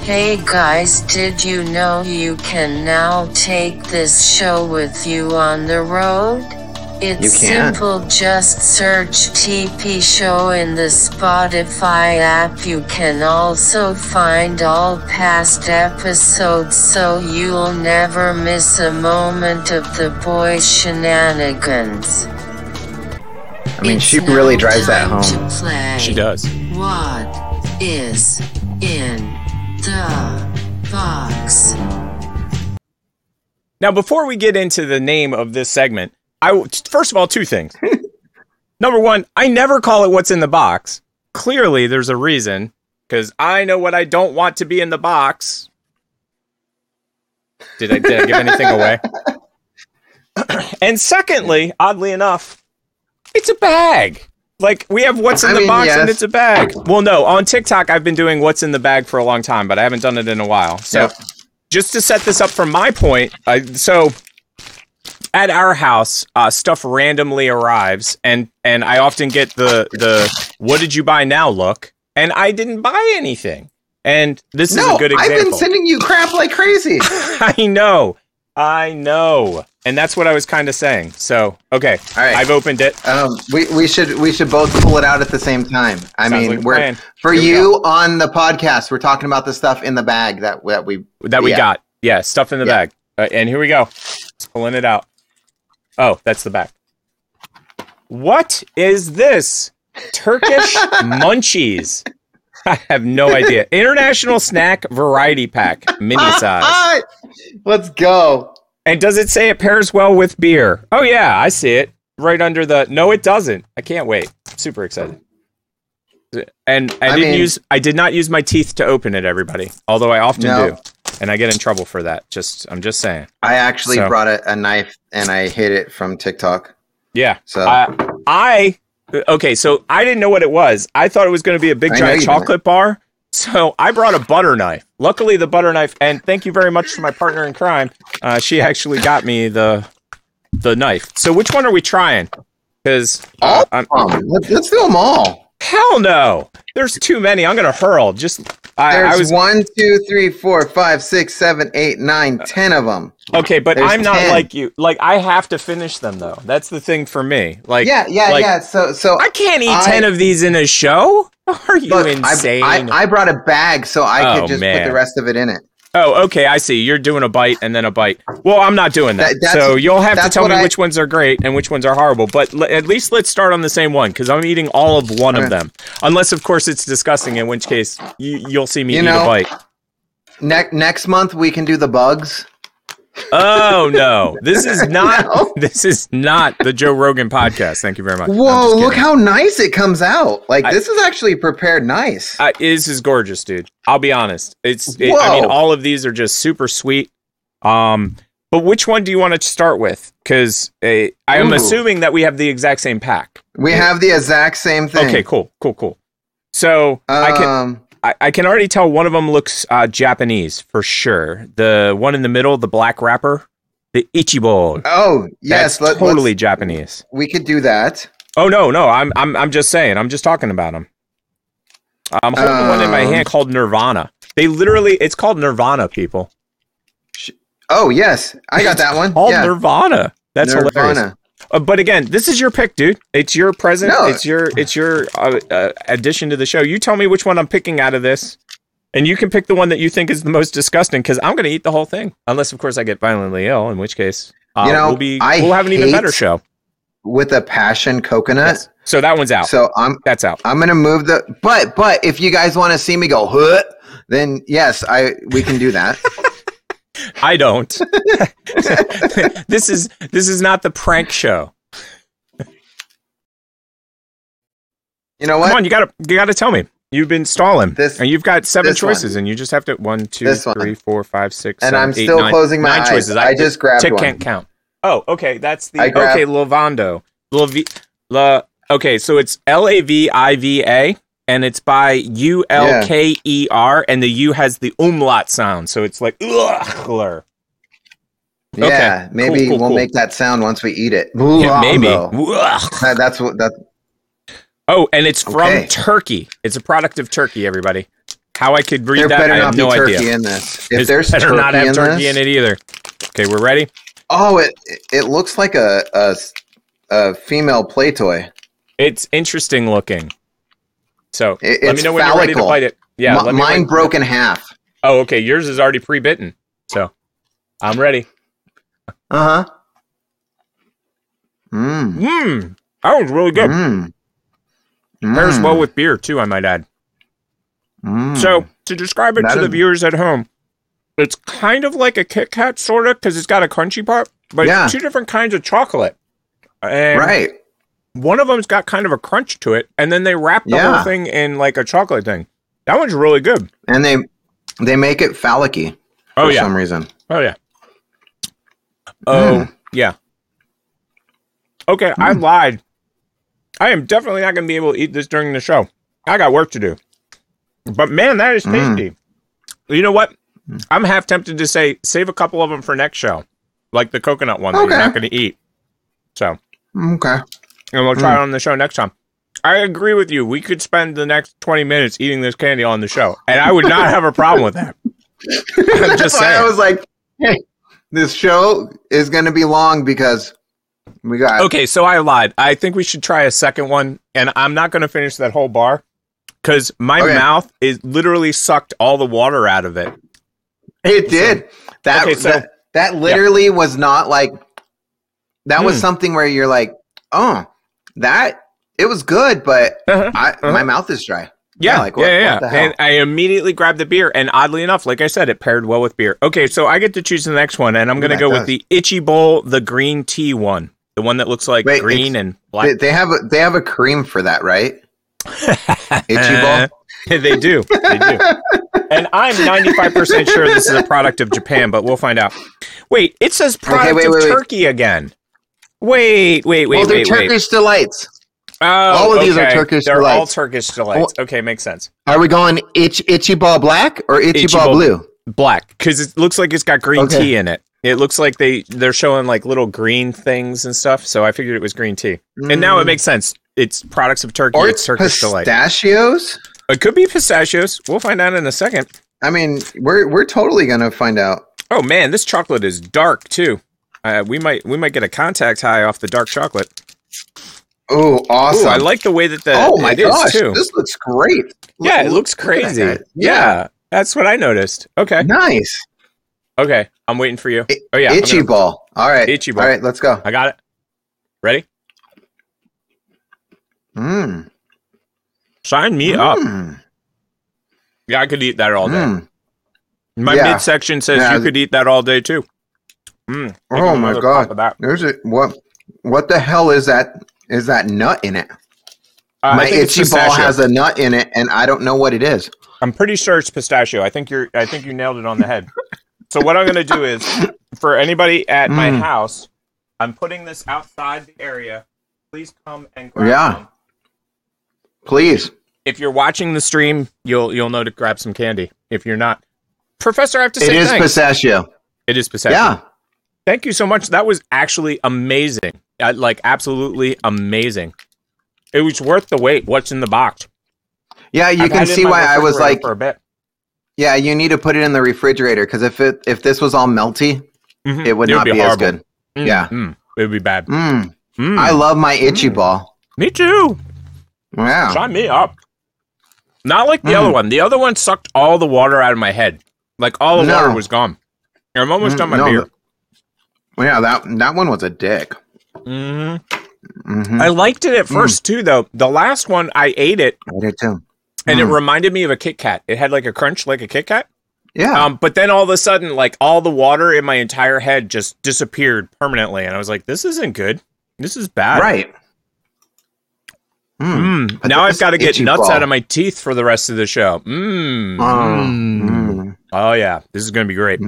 Hey guys, did you know you can now take this show with you on the road? It's You can. simple, just search TP Show in the Spotify app. You can also find all past episodes so you'll never miss a moment of the boys' shenanigans. I mean, It's she really drives that home. She does. What is in the box? Now, before we get into the name of this segment, I first of all two things. Number one, I never call it "What's in the box." Clearly, there's a reason because I know what I don't want to be in the box. Did I, did I give anything away? and secondly, oddly enough, it's a bag. Like we have what's in I the mean, box and it's a bag. Well, no, on TikTok I've been doing what's in the bag for a long time, but I haven't done it in a while. So Yep. just to set this up from my point, I, so at our house, uh, stuff randomly arrives, and and I often get the the "What did you buy now?" look, and I didn't buy anything. And this is a good example. I've been sending you crap like crazy. I know, I know, and that's what I was kind of saying. So okay, All right. I've opened it. Um, we, we should we should both pull it out at the same time. I Sounds mean, like we're plan. for Here we you on the podcast. We're talking about the stuff in the bag that that we that we yeah. got. Yeah, stuff in the Yeah. bag. Uh, and here we go. Just pulling it out. Oh, that's the back. What is this? Turkish munchies. I have no idea. International snack variety pack, mini size. Let's go. And does it say it pairs well with beer? Oh yeah, I see it right under the. No, it doesn't. I can't wait. Super excited. And I, I didn't mean- use. I did not use my teeth to open it. Everybody, although I often No. do, and I get in trouble for that. Just, I'm just saying. I actually So- brought a, a knife and I hid it from TikTok. Yeah. So I, I okay, so I didn't know what it was. I thought it was going to be a big I giant chocolate bar. So I brought a butter knife. Luckily, the butter knife, and thank you very much to my partner in crime. Uh, she actually got me the the knife. So which one are we trying? Because all I'm, of them. Let's, let's do them all. hell no, there's too many. I'm gonna hurl. Just I, There's I was one, two, three, four, five, six, seven, eight, nine, uh, ten of them. okay, but there's I'm not 10. like you. Like I have to finish them though. That's the thing for me. Like Yeah, yeah, like, yeah. So, so I can't eat I- ten of these in a show. Are you look, insane? I, I brought a bag so I Oh, could just put the rest of it in it. Oh, okay, I see. You're doing a bite and then a bite. Well, I'm not doing that. That- so you'll have to tell me I- which ones are great and which ones are horrible. But l- at least let's start on the same one because I'm eating all of one of them. Unless, of course, it's disgusting, in which case you, you'll see me You eat know- a bite. Ne- next month we can do the bugs. Oh no, this is not. No. This is not the Joe Rogan podcast. Thank you very much. Whoa, look how nice it comes out. Like I- this is actually prepared nice. Uh, this is gorgeous, dude. I'll be honest. It's. It, I mean, all of these are just super sweet. Um, but which one do you want to start with? Because uh, I am Ooh. assuming that we have the exact same pack. we have the exact same thing. Okay, cool, cool, cool. So I can Um, I, I can already tell one of them looks uh, Japanese for sure. The one in the middle, the black wrapper, the Ichibo. oh yes, let, totally Japanese. we could do that. Oh no, no, I'm I'm I'm just saying. I'm just talking about them. I'm holding one in my Um, hand called Nirvana. They literally, it's called Nirvana, people. Oh yes, I got that one. Called yeah, Nirvana. That's hilarious. Uh, but again, this is your pick, dude. It's your present. No. It's your it's your uh, uh, addition to the show. You tell me which one I'm picking out of this, And you can pick the one that you think is the most disgusting because I'm going to eat the whole thing, unless of course I get violently ill, in which case uh, You know, we'll be I we'll have an even better show. with a passion coconut. Yes. So that one's out. So I'm That's out. I'm gonna move the but but if you guys want to see me go huh, then yes, I we can do that. I don't. this is this is not the prank show. You know what? Come on, you gotta you gotta tell me. You've been stalling, This- and you've got seven this one. choices, and you just have to one, two, three, four, five, six, And seven, I'm eight, still nine- closing my nine eyes. choices. I just grabbed tick one. can't count. Oh, okay, that's the I grabbed- okay. Lavando, Lavi, La. Okay, so it's L A V I V A, and it's by U L K E R, and the U has the umlaut sound, so it's like ugh. Yeah, Okay. maybe Cool, cool, we'll cool. make that sound once we eat it. Yeah, maybe. That- that's what that. Oh, and it's from Okay. Turkey. It's a product of Turkey. Everybody, how I could read There that, better I not have be no turkey idea. in this. If There's there's better turkey not have in turkey this, in it either. Okay, we're ready. oh, it it looks like a a, a female play toy. It's interesting looking. So It- let me know when you're ready to bite it. Yeah, me mine know- broke in half. Oh, okay. Yours is already pre-bitten. So I'm ready. Uh huh. Mmm. Mmm. That was really good. Mmm. Pairs well with beer too, I might add. Mm. So to describe it That to the viewers at home, it's kind of like a Kit Kat, sort of, because it's got a crunchy part, but Yeah. it's two different kinds of chocolate. And right. One of them's got kind of a crunch to it, and then they wrap the Yeah. whole thing in like a chocolate thing. That one's really good. And they they make it phallic-y for Oh yeah. some reason. Oh yeah. Oh Hmm. yeah. Okay, I lied. I am definitely not going to be able to eat this during the show. I got work to do. But man, that is Mm. tasty. You know what? I'm half tempted to say save a couple of them for next show, like the coconut one that you're not going to eat. So, Okay. And we'll try Mm. it on the show next time. I agree with you. We could spend the next 20 minutes eating this candy on the show, and I would not have a problem with that. I'm That's just why I was like, hey, this show is going to be long because we got Okay, so I lied. I think we should try a second one, and I'm not going to finish that whole bar because my Okay. mouth is literally sucked all the water out of it. It did. That Okay, so- that, that literally was not like that was Hmm. something where you're like, oh, that it was good, but Uh-huh, I uh-huh. my mouth is dry. Yeah, like, what- yeah, yeah. what the hell? and I immediately grabbed the beer, and oddly enough, like I said, it paired well with beer. Okay, so I get to choose the next one, and I'm going to Yeah, go with the Itchy Bowl, the green tea one, the one that looks like Wait, green and black. they have a they have a cream for that, right? Itchy ball. they do, they do. And I'm 95% sure this is a product of Japan, but we'll find out. Wait, it says product wait, of wait. Turkey again. Wait, wait, wait, Oh, they're wait, wait. Turkish delights. Oh, All of these are okay. Turkish They're all. Turkish delights. Okay, makes sense. Are we going itch, itchy ball black or itchy, Itchy ball, ball- blue? Black, because it looks like it's got green Okay. tea in it. It looks like they they're showing like little green things and stuff. So I figured it was green tea, and now it makes sense. It's products of Turkey. Mm. Or it's it's Turkish delight. pistachios. It could be pistachios. We'll find out in a second. I mean, we're we're totally gonna find out. Oh man, this chocolate is dark too. Uh, we might we might get a contact high off the dark chocolate. Oh, Ooh, awesome! I like the way that the oh my gosh, too. this looks great. yeah, it Look- looks look crazy. guy. Yeah. that's what I noticed. Okay, nice. okay, I'm waiting for you. Oh yeah, itchy gonna- ball. All right, Itchy ball. All right, let's go. I got it. Ready? Mm. Sign me up. Mm. Yeah, I could eat that all day. Mm. My Yeah. midsection says Yeah. you could eat that all day too. Mm, Oh my god, there's a what? What the hell is that? Is that nut in it? Uh, My itchy ball has a nut in it, and I don't know what it is. I'm pretty sure it's pistachio. I think you're. I think you nailed it on the head. so what I'm going to do is, for anybody at my Mm. house, I'm putting this outside the area. Please come and grab Yeah. Please. If you're watching the stream, you'll you'll know to grab some candy. If you're not, Professor, I have to say it is thanks. pistachio. it is pistachio. Yeah. Thank you so much. That was actually amazing. Uh, like absolutely amazing. It was worth the wait. What's in the box? Yeah, you I've can it see why I was like, for a bit. yeah, you need to put it in the refrigerator because if it if this was all melty, Mhm. it would not be, as good. Mm, Yeah. mm, it would be bad. Mm. Mm. I love my itchy ball. Me too. Wow. Sign me up. Not like the Mm. other one. The other one sucked all the water out of my head. Like all the No. water was gone. I'm almost Mm, done my no, beer. Th- Yeah, that that one was a dick. hmm hmm I liked it at first too, though. The last one, I ate it, I did too. and it Mm. reminded me of a Kit Kat. It had like a crunch, like a Kit Kat. Yeah. Um, but then all of a sudden, like all the water in my entire head just disappeared permanently, and I was like, "This isn't good. This is bad." right. Mm. Mm. Now I've got to get nuts ball. out of my teeth for the rest of the show. Mm. Oh, Mm. mm, Oh yeah, this is gonna be great.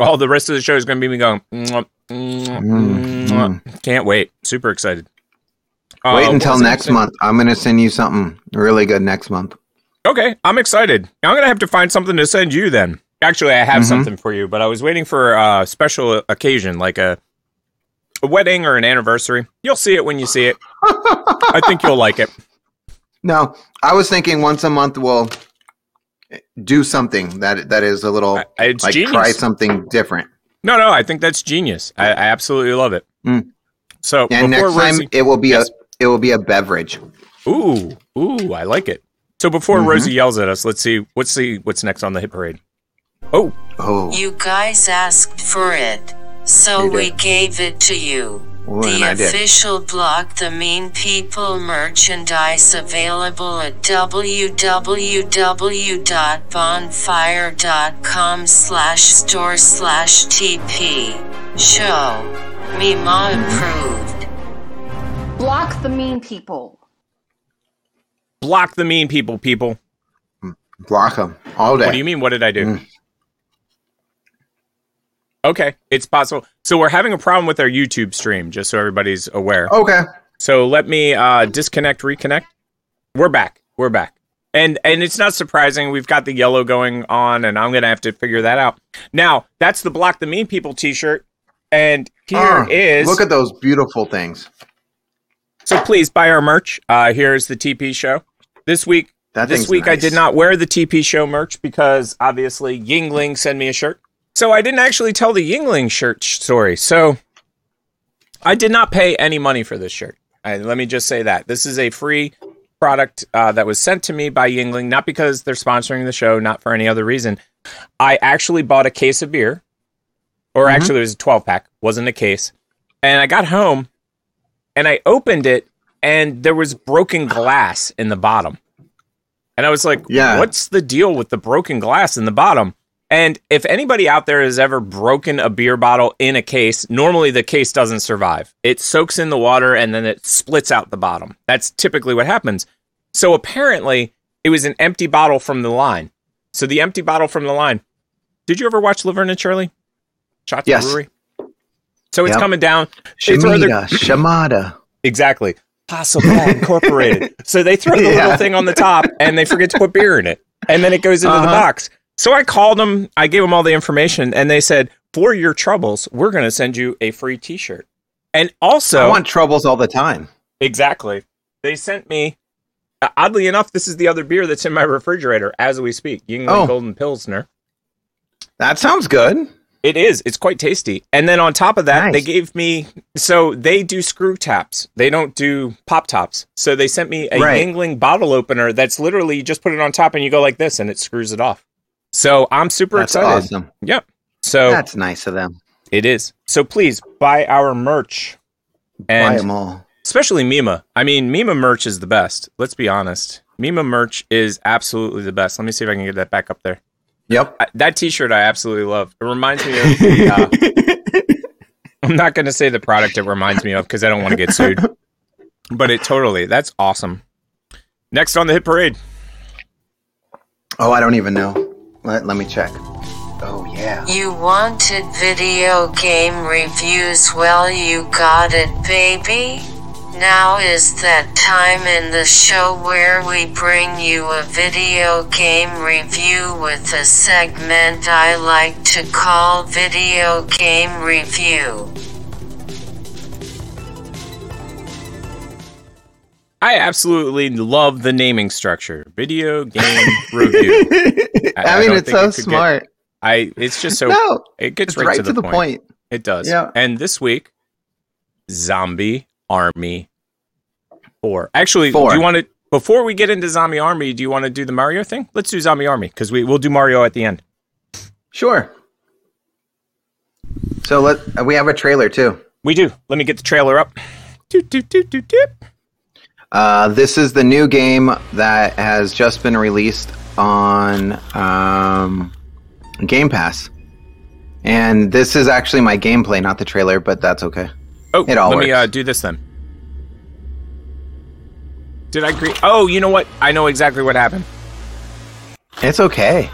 All the rest of the show is gonna be me going. "Mwah, mwah, Mm, mwah." Can't wait. Super excited. Uh, Wait what until next saying? month. I'm gonna send you something really good next month. Okay, I'm excited. I'm gonna have to find something to send you then. Actually, I have Mhm. something for you, but I was waiting for a special occasion, like a a wedding or an anniversary. You'll see it when you see it. I think you'll like it. No, I was thinking once a month we'll do something that that is a little I- It's like genius. try something different. No, no, I think that's genius. I, I absolutely love it. Mm. So And before next time Rosie, it will be Yes. a it will be a beverage. ooh, ooh, I like it. So before Mhm. Rosie yells at us, let's see. Let's see what's next on the hit parade. Oh, Oh, You guys asked for it, so we gave it to you. Ooh, and the I did. official Block the Mean People merchandise available at www.bonfire.com slash store slash TP. Show. me Mima approved. Block the mean people. block the mean people, people. block them all day. What do you mean? What did I do? Mm. Okay, it's possible. So we're having a problem with our YouTube stream, just so everybody's aware. Okay. So let me uh, disconnect, reconnect. We're back. We're back. And and it's not surprising. We've got the yellow going on, and I'm gonna have to figure that out. Now that's the block the mean people T-shirt, and here Ah, is Look at those beautiful things. so please buy our merch. Uh, here's the TP show. This week, That this week I did not wear the TP show merch because obviously Yuengling sent me a shirt. So I didn't actually tell the Yuengling shirt story. So I did not pay any money for this shirt. I, let me just say that this is a free product uh, that was sent to me by Yuengling, not because they're sponsoring the show, not for any other reason. I actually bought a case of beer, or Mhm. actually it was a 12 pack, wasn't a case. And I got home and I opened it and there was broken glass in the bottom. And I was like, Yeah. what's the deal with the broken glass in the bottom? And if anybody out there has ever broken a beer bottle in a case, normally the case doesn't survive. It soaks in the water and then it splits out the bottom. That's typically what happens. So apparently, it was an empty bottle from the line. So the empty bottle from the line. Did you ever watch Laverne and Shirley? Shotz Yes. Brewery. So it's Yep. coming down. Their- Shamada. Exactly. Possible Incorporated. so they throw the Yeah. little thing on the top and they forget to put beer in it. And then it goes into the Uh-huh. box. So I called them, I gave them all the information, and they said, For your troubles, we're going to send you a free t shirt. And also, I want troubles all the time. exactly, they sent me, oddly enough, this is the other beer that's in my refrigerator as we speak Yuengling Oh. Golden Pilsner. That sounds good. It is. It's quite tasty. And then on top of that, Nice. they gave me so they do screw taps. They don't do pop tops. So they sent me a Right. Yuengling bottle opener that's literally you just put it on top and you go like this and it screws it off. So I'm super That's excited. awesome. Yep. So That's nice of them. it is. So please buy our merch. Buy And them all. especially Mima. I mean, Mima merch is the best. Let's be honest. Mima merch is absolutely the best. Let me see if I can get that back up there. Yep. I, that T-shirt I absolutely love. It reminds me of. The, uh, I'm not going to say the product it reminds me of because I don't want to get sued. But it totally. That's awesome. Next on the hit parade. Oh, I don't even know. Let, let me check. Oh yeah. You wanted video game reviews, well, you got it, baby. Now is that time in the show where we bring you a video game review with a segment I like to call Video Game Review. I absolutely love the naming structure. Video game review. I- I I, mean, don't it's so it could get- smart. I. It's just so. no, it gets it's right, to the, point. point. It does. Yeah. And this week, Zombie Army Four. Actually, Four. do you want to before we get into Zombie Army, do you want to do the Mario thing? Let's do Zombie Army because we we'll do Mario at the end. Sure. So let we have a trailer too. We do. Let me get the trailer up. Doot, doot, doot, doot, doot. Uh, this is the new game that has just been released on um, Game Pass, and this is actually my gameplay, not the trailer, but that's okay. Oh, It all let me uh, do this then. Did I agree? Oh, you know what? I know exactly what happened. It's okay.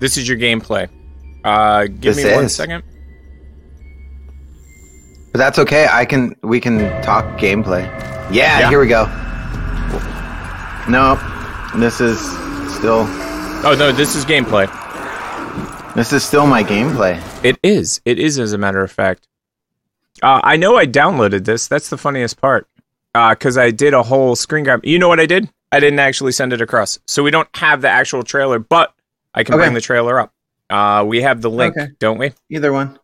This is your gameplay. Uh, give This me one is. second. But that's okay. I can we can talk gameplay. Yeah, Yeah. here we go. No, this is still Oh no, this is gameplay. this is still my gameplay. It is. It is, as a matter of fact. Uh, I know I downloaded this. That's the funniest part. Because I did a whole screen grab. You know what I did? I didn't actually send it across. So we don't have the actual trailer, but I can Okay. bring the trailer up. Uh, we have the link, Okay. don't we? Either one.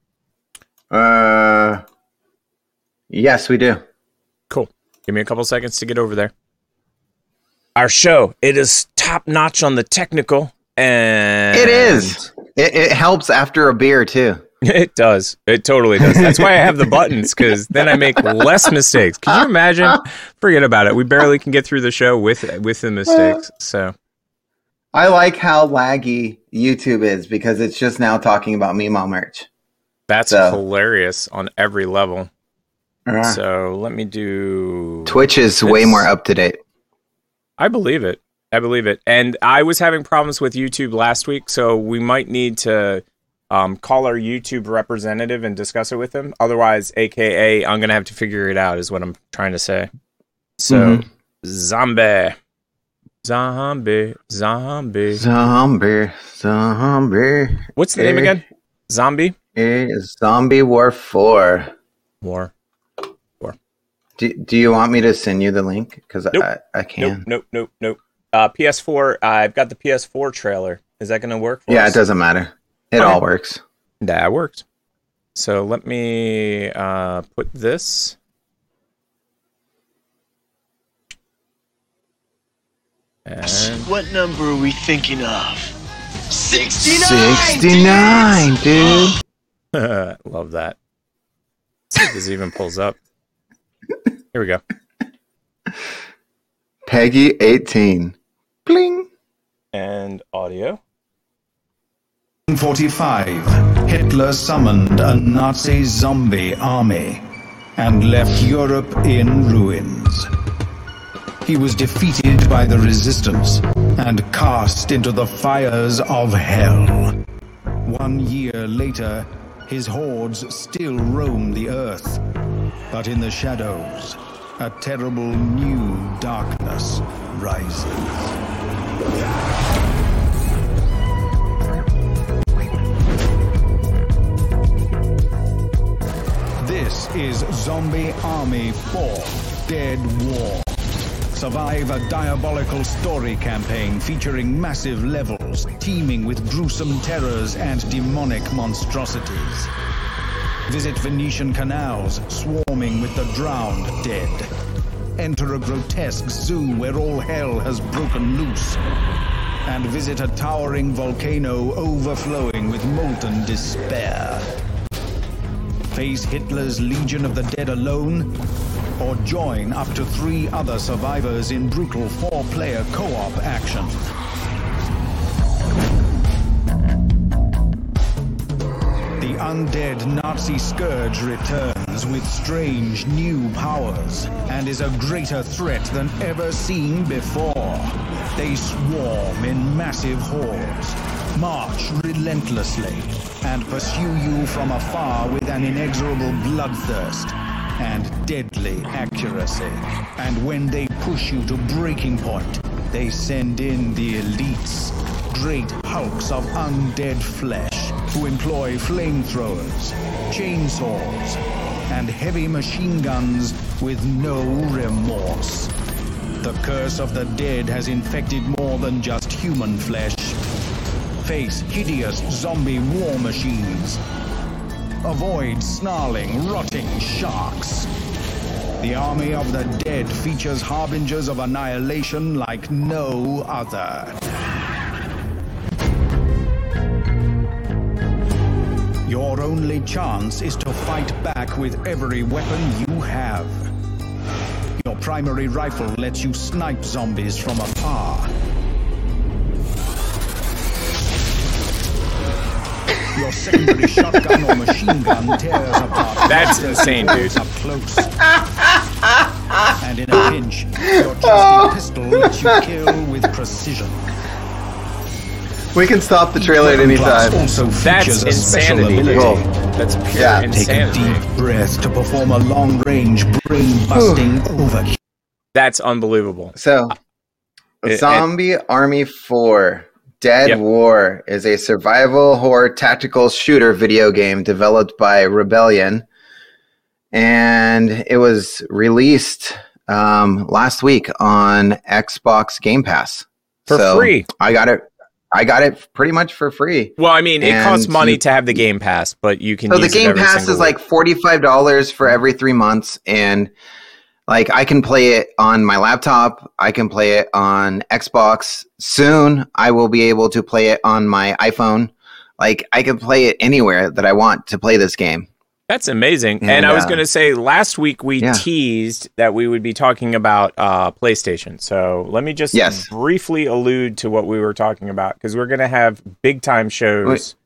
Uh, yes, we do. Cool. Give me a couple seconds to get over there. Our show, it is top notch on the technical, and It is. It, it helps after a beer too. It does. It totally does. That's why I have the buttons because then I make less mistakes. Can you imagine? Forget about it. We barely can get through the show with with the mistakes. So I like how laggy YouTube is because it's just now talking about Meemaw merch. that's So- hilarious on every level. Uh, So let me do. Twitch is way more up to date. I believe it. I believe it. And I was having problems with YouTube last week, so we might need to um, call our YouTube representative and discuss it with him. Otherwise, AKA, I'm gonna have to figure it out. Is what I'm trying to say. So, Mhm. zombie, zombie, zombie. Zombie, zombie. What's the name Eh. again? Zombie Is Zombie War Four. War. Do, do you want me to send you the link? Because Nope. I, I Nope, can. nope, nope, nope. Uh, PS4. I've got the PS4 trailer. Is that gonna work? For Yeah, us? it doesn't matter. It Okay. all works. That worked. So let me uh, put this. And What number are we thinking of? 69! 69, dude. love that. See if this even pulls up. Here we go. PEGI 18. Bling. And audio. 1945, Hitler summoned a Nazi zombie army and left Europe in ruins. He was defeated by the resistance and cast into the fires of hell. One year later, his hordes still roam the earth, but in the shadows, a terrible new darkness rises. This is Zombie Army 4 Dead War. Survive a diabolical story campaign featuring massive levels, teeming with gruesome terrors and demonic monstrosities. Visit Venetian canals swarming with the drowned dead. Enter a grotesque zoo where all hell has broken loose. And visit a towering volcano overflowing with molten despair. Face Hitler's Legion of the Dead alone, or join up to three other survivors in brutal four-player co-op action. Undead Nazi scourge returns with strange new powers and is a greater threat than ever seen before. They swarm in massive hordes, march relentlessly, and pursue you from afar with an inexorable bloodthirst and deadly accuracy. And when they push you to breaking point, they send in the elites, great hulks of undead flesh who employ flamethrowers, chainsaws, and heavy machine guns with no remorse. The curse of the dead has infected more than just human flesh. Face hideous zombie war machines. Avoid snarling, rotting sharks. The army of the dead features harbingers of annihilation like no other. Your only chance is to fight back with every weapon you have. Your primary rifle lets you snipe zombies from afar. Your secondary shotgun or machine gun tears apart. That's insane, dude. Up close. and in a pinch, your trusty oh. pistol lets you kill with precision. We can stop the trailer at any time. also That's features a special insanity, dude. ability. That's pure Yeah. Take a deep breath to perform a long-range brain-busting overkill. That's unbelievable. So, It- Zombie Army 4 Dead Yep. War is a survival horror tactical shooter video game developed by Rebellion. And it was released um, last week on Xbox Game Pass. For So, free. I got it. I got it pretty much for free. Well, I mean, it costs money you- to have the Game Pass, but you can. So the Game Pass is like forty-five dollars for every three months, and like I can play it on my laptop. I can play it on Xbox. Soon, I will be able to play it on my iPhone. Like I can play it anywhere that I want to play this game. That's amazing. And, And, I was uh, going to say last week we yeah. teased that we would be talking about uh, PlayStation. So let me just Yes. briefly allude to what we were talking about because we're going to have big time shows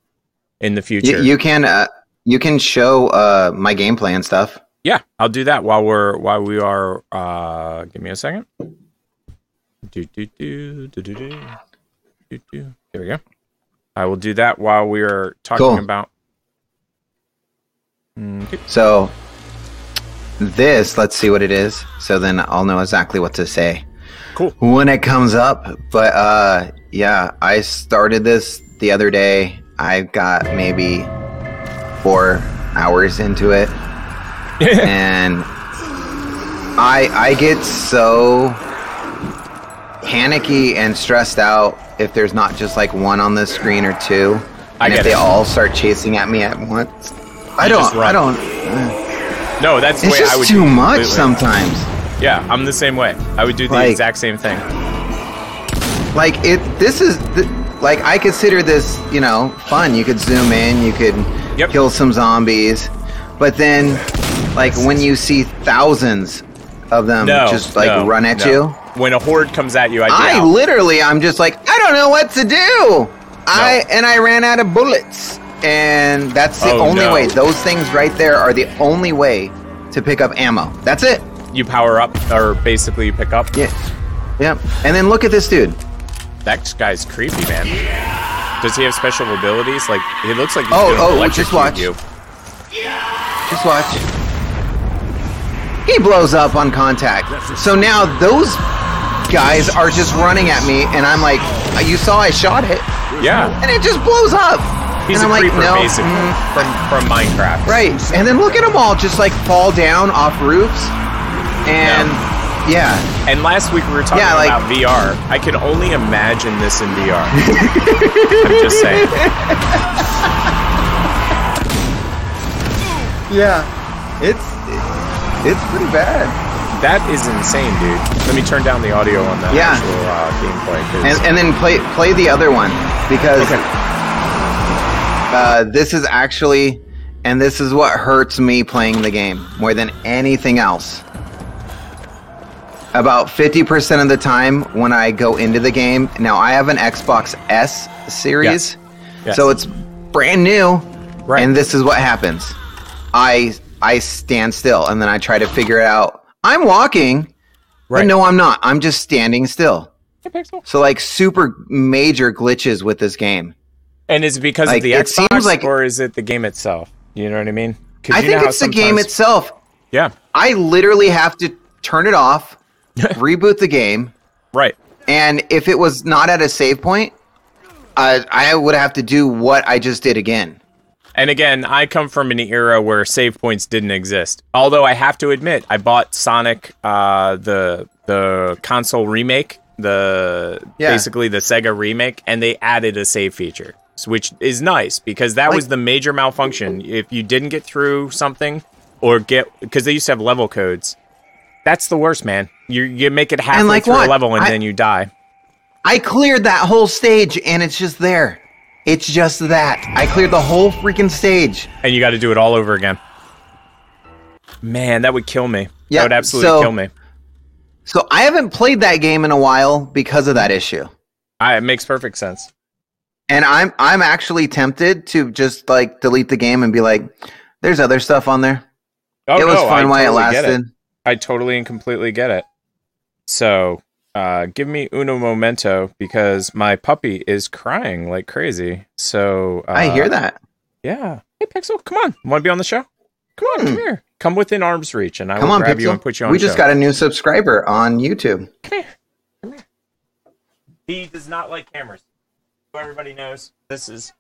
in the Y- future. you can uh, you can show uh, my gameplay and stuff. yeah, I'll do that while we're while we are. Uh, give me a second. Do, do, do, do, do, do, do, do. There we go. I will do that while we are talking Cool. about. Okay. So this, let's see what it is. So then I'll know exactly what to say. Cool. When it comes up. But uh yeah, I started this the other day. I got maybe four hours into it. and I I get so panicky and stressed out if there's not just like one on the screen or two. I And if get they it. all start chasing at me at once. I don't. I don't No, that's the way I would too do it much completely. sometimes. Yeah, I'm the same way. I would do the Like- exact same thing. Like it, this is th- like I consider this, you know, fun. You could zoom in, you could Yep. kill some zombies, but then, like when you see thousands of them No, just like no, run at no. you, When a horde comes at you, I, I I literally, I'm just like, I don't know what to do. I and I ran out of bullets, and that's the Oh, only no. way. Those things right there are the only way to pick up ammo. That's it. you power up, or basically you pick up. Yeah, yeah. And then look at this dude. That guy's creepy, man. Does he have special abilities? Like he looks like he's Oh, gonna oh, just watch. you. Just watch. He blows up on contact. So now those guys are just running at me, and I'm like, you saw I shot it, Yeah, and it just blows up. He's and a I'm like, creeper no, basically mm, from from Minecraft. right. And then look at them all just like fall down off roofs, and yeah, And last week we were talking Yeah, like- about VR. I could only imagine this in VR. I'm just saying. yeah, it's it's pretty bad. That is insane, dude. Let me turn down the audio on that Yeah. actual uh, gameplay. 'cause- And, and then play play the other one because Okay. Uh, this is actually, and this is what hurts me playing the game more than anything else. About 50% of the time when I go into the game, now I have an Xbox S series, Yes. so it's brand new, Right. and this is what happens. I I stand still and then I try to figure it out. I'm walking, Right. but no, I'm not. I'm just standing still. So like super major glitches with this game. And is it because Like, of the it Xbox, seems like- or is it the game itself? You know what I mean? I think it's the game itself. Yeah, I literally have to turn it off, reboot the game, right. and if it was not at a save point, uh, I would have to do what I just did again. And again, I come from an era where save points didn't exist. Although I have to admit, I bought Sonic, uh, the the console remake, the Yeah. basically the Sega remake, and they added a save feature, which is nice because that was the major malfunction. If you didn't get through something or get because they used to have level codes, That's the worst, man. You you make it halfway like through what? a level and I- then you die. I cleared that whole stage and it's just there. It's just that. I cleared the whole freaking stage. And you got to do it all over again. Man, that would kill me. Yeah, that would absolutely so- kill me. So I haven't played that game in a while because of that issue. I, it makes perfect sense. And I'm I'm actually tempted to just like delete the game and be like, there's other stuff on there. Oh, it was no, fun I while it totally get lasted. I totally and completely get it. So, uh, give me uno momento because my puppy is crying like crazy. So uh, I hear that. Yeah. Hey, Pixel, come on. Want to be on the show? Come on, come here. Come within arm's reach, and I Hmm. Come will on, grab you Pixel. and put you on. we just show. got a new subscriber on YouTube. Come here. Come here. He does not like cameras. So everybody knows this is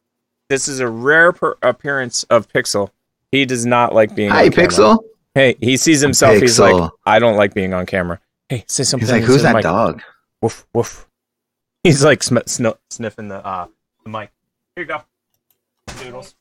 this is a rare per- appearance of Pixel. He does not like being. Hi, on camera. Pixel. Hey, he sees himself. He's like, I don't like being on camera. Hey, say something. He's like, who's that mic." dog? Woof woof. He's like sm- sn- sniffing the uh the mic. Here you go, Doodles.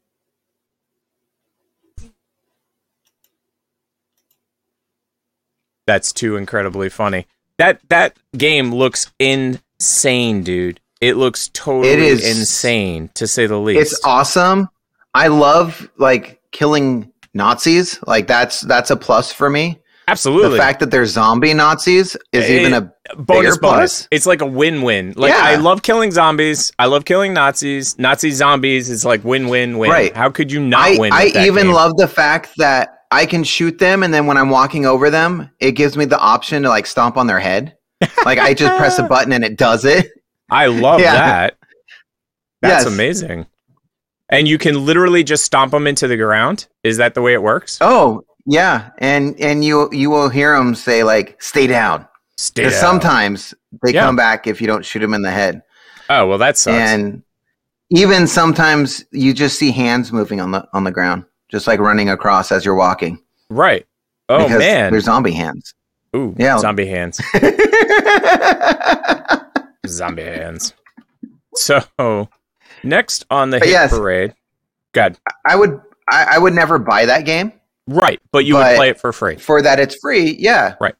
That's too incredibly funny. That that game looks insane, dude. It looks totally It is- insane to say the least. It's awesome. I love like killing Nazis. Like that's that's a plus for me. Absolutely. The fact that they're zombie Nazis is even a bonus bonus. plus. It's like a win-win. Like Yeah. I love killing zombies. I love killing Nazis. Nazi zombies is like win-win-win. Right. How could you not I, win? I even game? love the fact that I can shoot them, and then when I'm walking over them, it gives me the option to like stomp on their head. like I just press a button and it does it. I love Yeah. that. That's Yes. amazing. And you can literally just stomp them into the ground. Is that the way it works? Oh yeah, and and you you will hear them say like "stay down." Stay down. sometimes they Yeah. come back if you don't shoot them in the head. Oh well, that sucks. And even sometimes you just see hands moving on the on the ground, just like running across as you're walking. right. Oh because man. they're zombie hands. Ooh, Yeah. zombie hands. zombie hands. So next on the But hit yes. parade. God. I would I, I would never buy that game Right, but you would play it for free. for that it's free. Yeah. Right.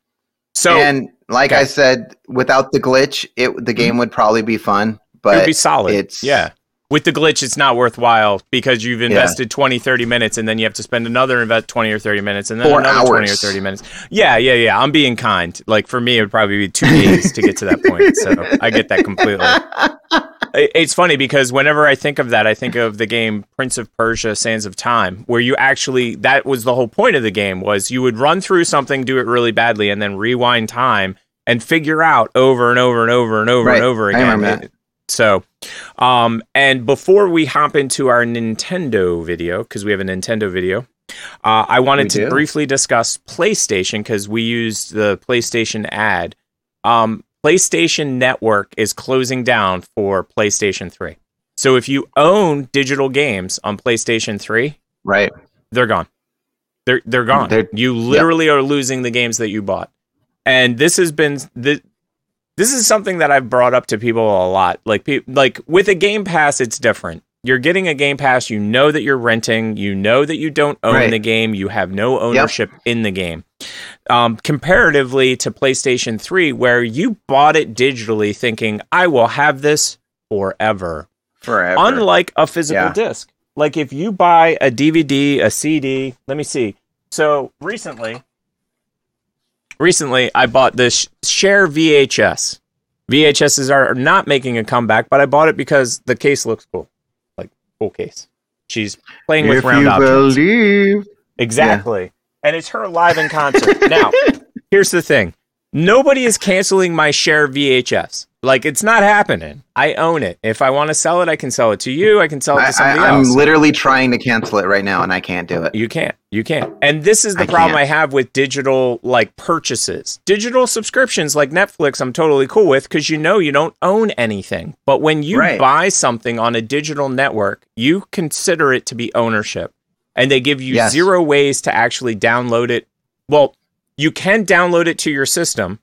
So and like Okay. I said, without the glitch, it the game mm-hmm. would probably be fun. But it would be solid. It's yeah. With the glitch, it's not worthwhile because you've invested 20, 30 minutes and then you have to spend another invest 20 or 30 minutes and then Four another 20 or 30 minutes. Yeah, yeah, yeah. I'm being kind. Like for me, it would probably be two days to get to that point. So I get that completely. It's funny because whenever I think of that, I think of the game Prince of Persia: Sands of Time, where you actually that was the whole point of the game was you would run through something, do it really badly, and then rewind time and figure out over and over and over and over Right. and over again. So, um, and before we hop into our Nintendo video, because we have a Nintendo video, uh, I wanted We to do. briefly discuss PlayStation because we used the PlayStation ad. Um, PlayStation Network is closing down for PlayStation 3. So if you own digital games on PlayStation 3, right. they're gone. They're they're gone. They're- you literally are losing the games that you bought. And this has been the this is something that I've brought up to people a lot. Like pe- like with a Game Pass it's different. You're getting a Game Pass, you know that you're renting, you know that you don't own Right. the game, you have no ownership in the game. Um, comparatively to PlayStation 3 where you bought it digitally thinking I will have this forever Forever. unlike a physical Yeah. disc. Like if you buy a DVD, a CD, let me see. So recently, recently I bought this Cher VHS. VHSs are not making a comeback, but I bought it because the case looks cool, like cool case. She's playing with if round you objects. believe. Exactly. And it's her live in concert. now, here's the thing. Nobody is canceling my Cher VHS. Like it's not happening. I own it. If I want to sell it, I can sell it to you. I can sell it to somebody I, I'm else. literally trying to cancel it right now, and I can't do it. You can't. You can't. And this is the I problem can't. I have with digital like purchases. Digital subscriptions like Netflix, I'm totally cool with because you know you don't own anything. But when you Right. buy something on a digital network, you consider it to be ownership. And they give you Yes. zero ways to actually download it. Well, you can download it to your system,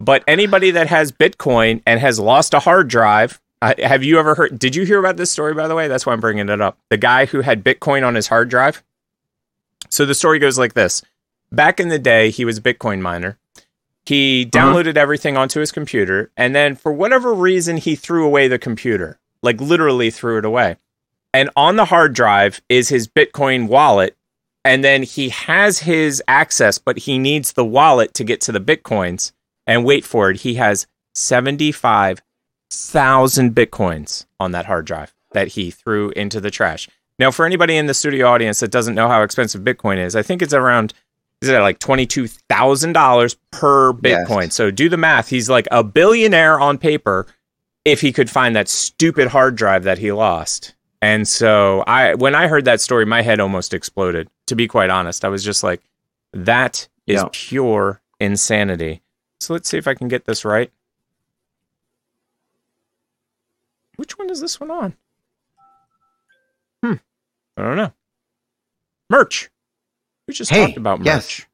but anybody that has Bitcoin and has lost a hard drive, uh, have you ever heard? Did you hear about this story, by the way? That's why I'm bringing it up. The guy who had Bitcoin on his hard drive. So the story goes like this Back in the day, he was a Bitcoin miner. He Uh-huh. downloaded everything onto his computer, and then for whatever reason, he threw away the computer. Like literally threw it away. And on the hard drive is his Bitcoin wallet. And then he has his access, but he needs the wallet to get to the Bitcoins. And wait for it, he has 75,000 Bitcoins on that hard drive that he threw into the trash. Now, for anybody in the studio audience that doesn't know how expensive Bitcoin is, I think it's around is it like twenty two thousand dollars per Yes. Bitcoin? So do the math. He's like a billionaire on paper if he could find that stupid hard drive that he lost. And so I when I heard that story, my head almost exploded. To be quite honest, I was just like, that is Yeah. pure insanity. So let's see if I can get this right. Which one is this one on? Hmm. I don't know. Merch. We just Hey, talked about merch. yes.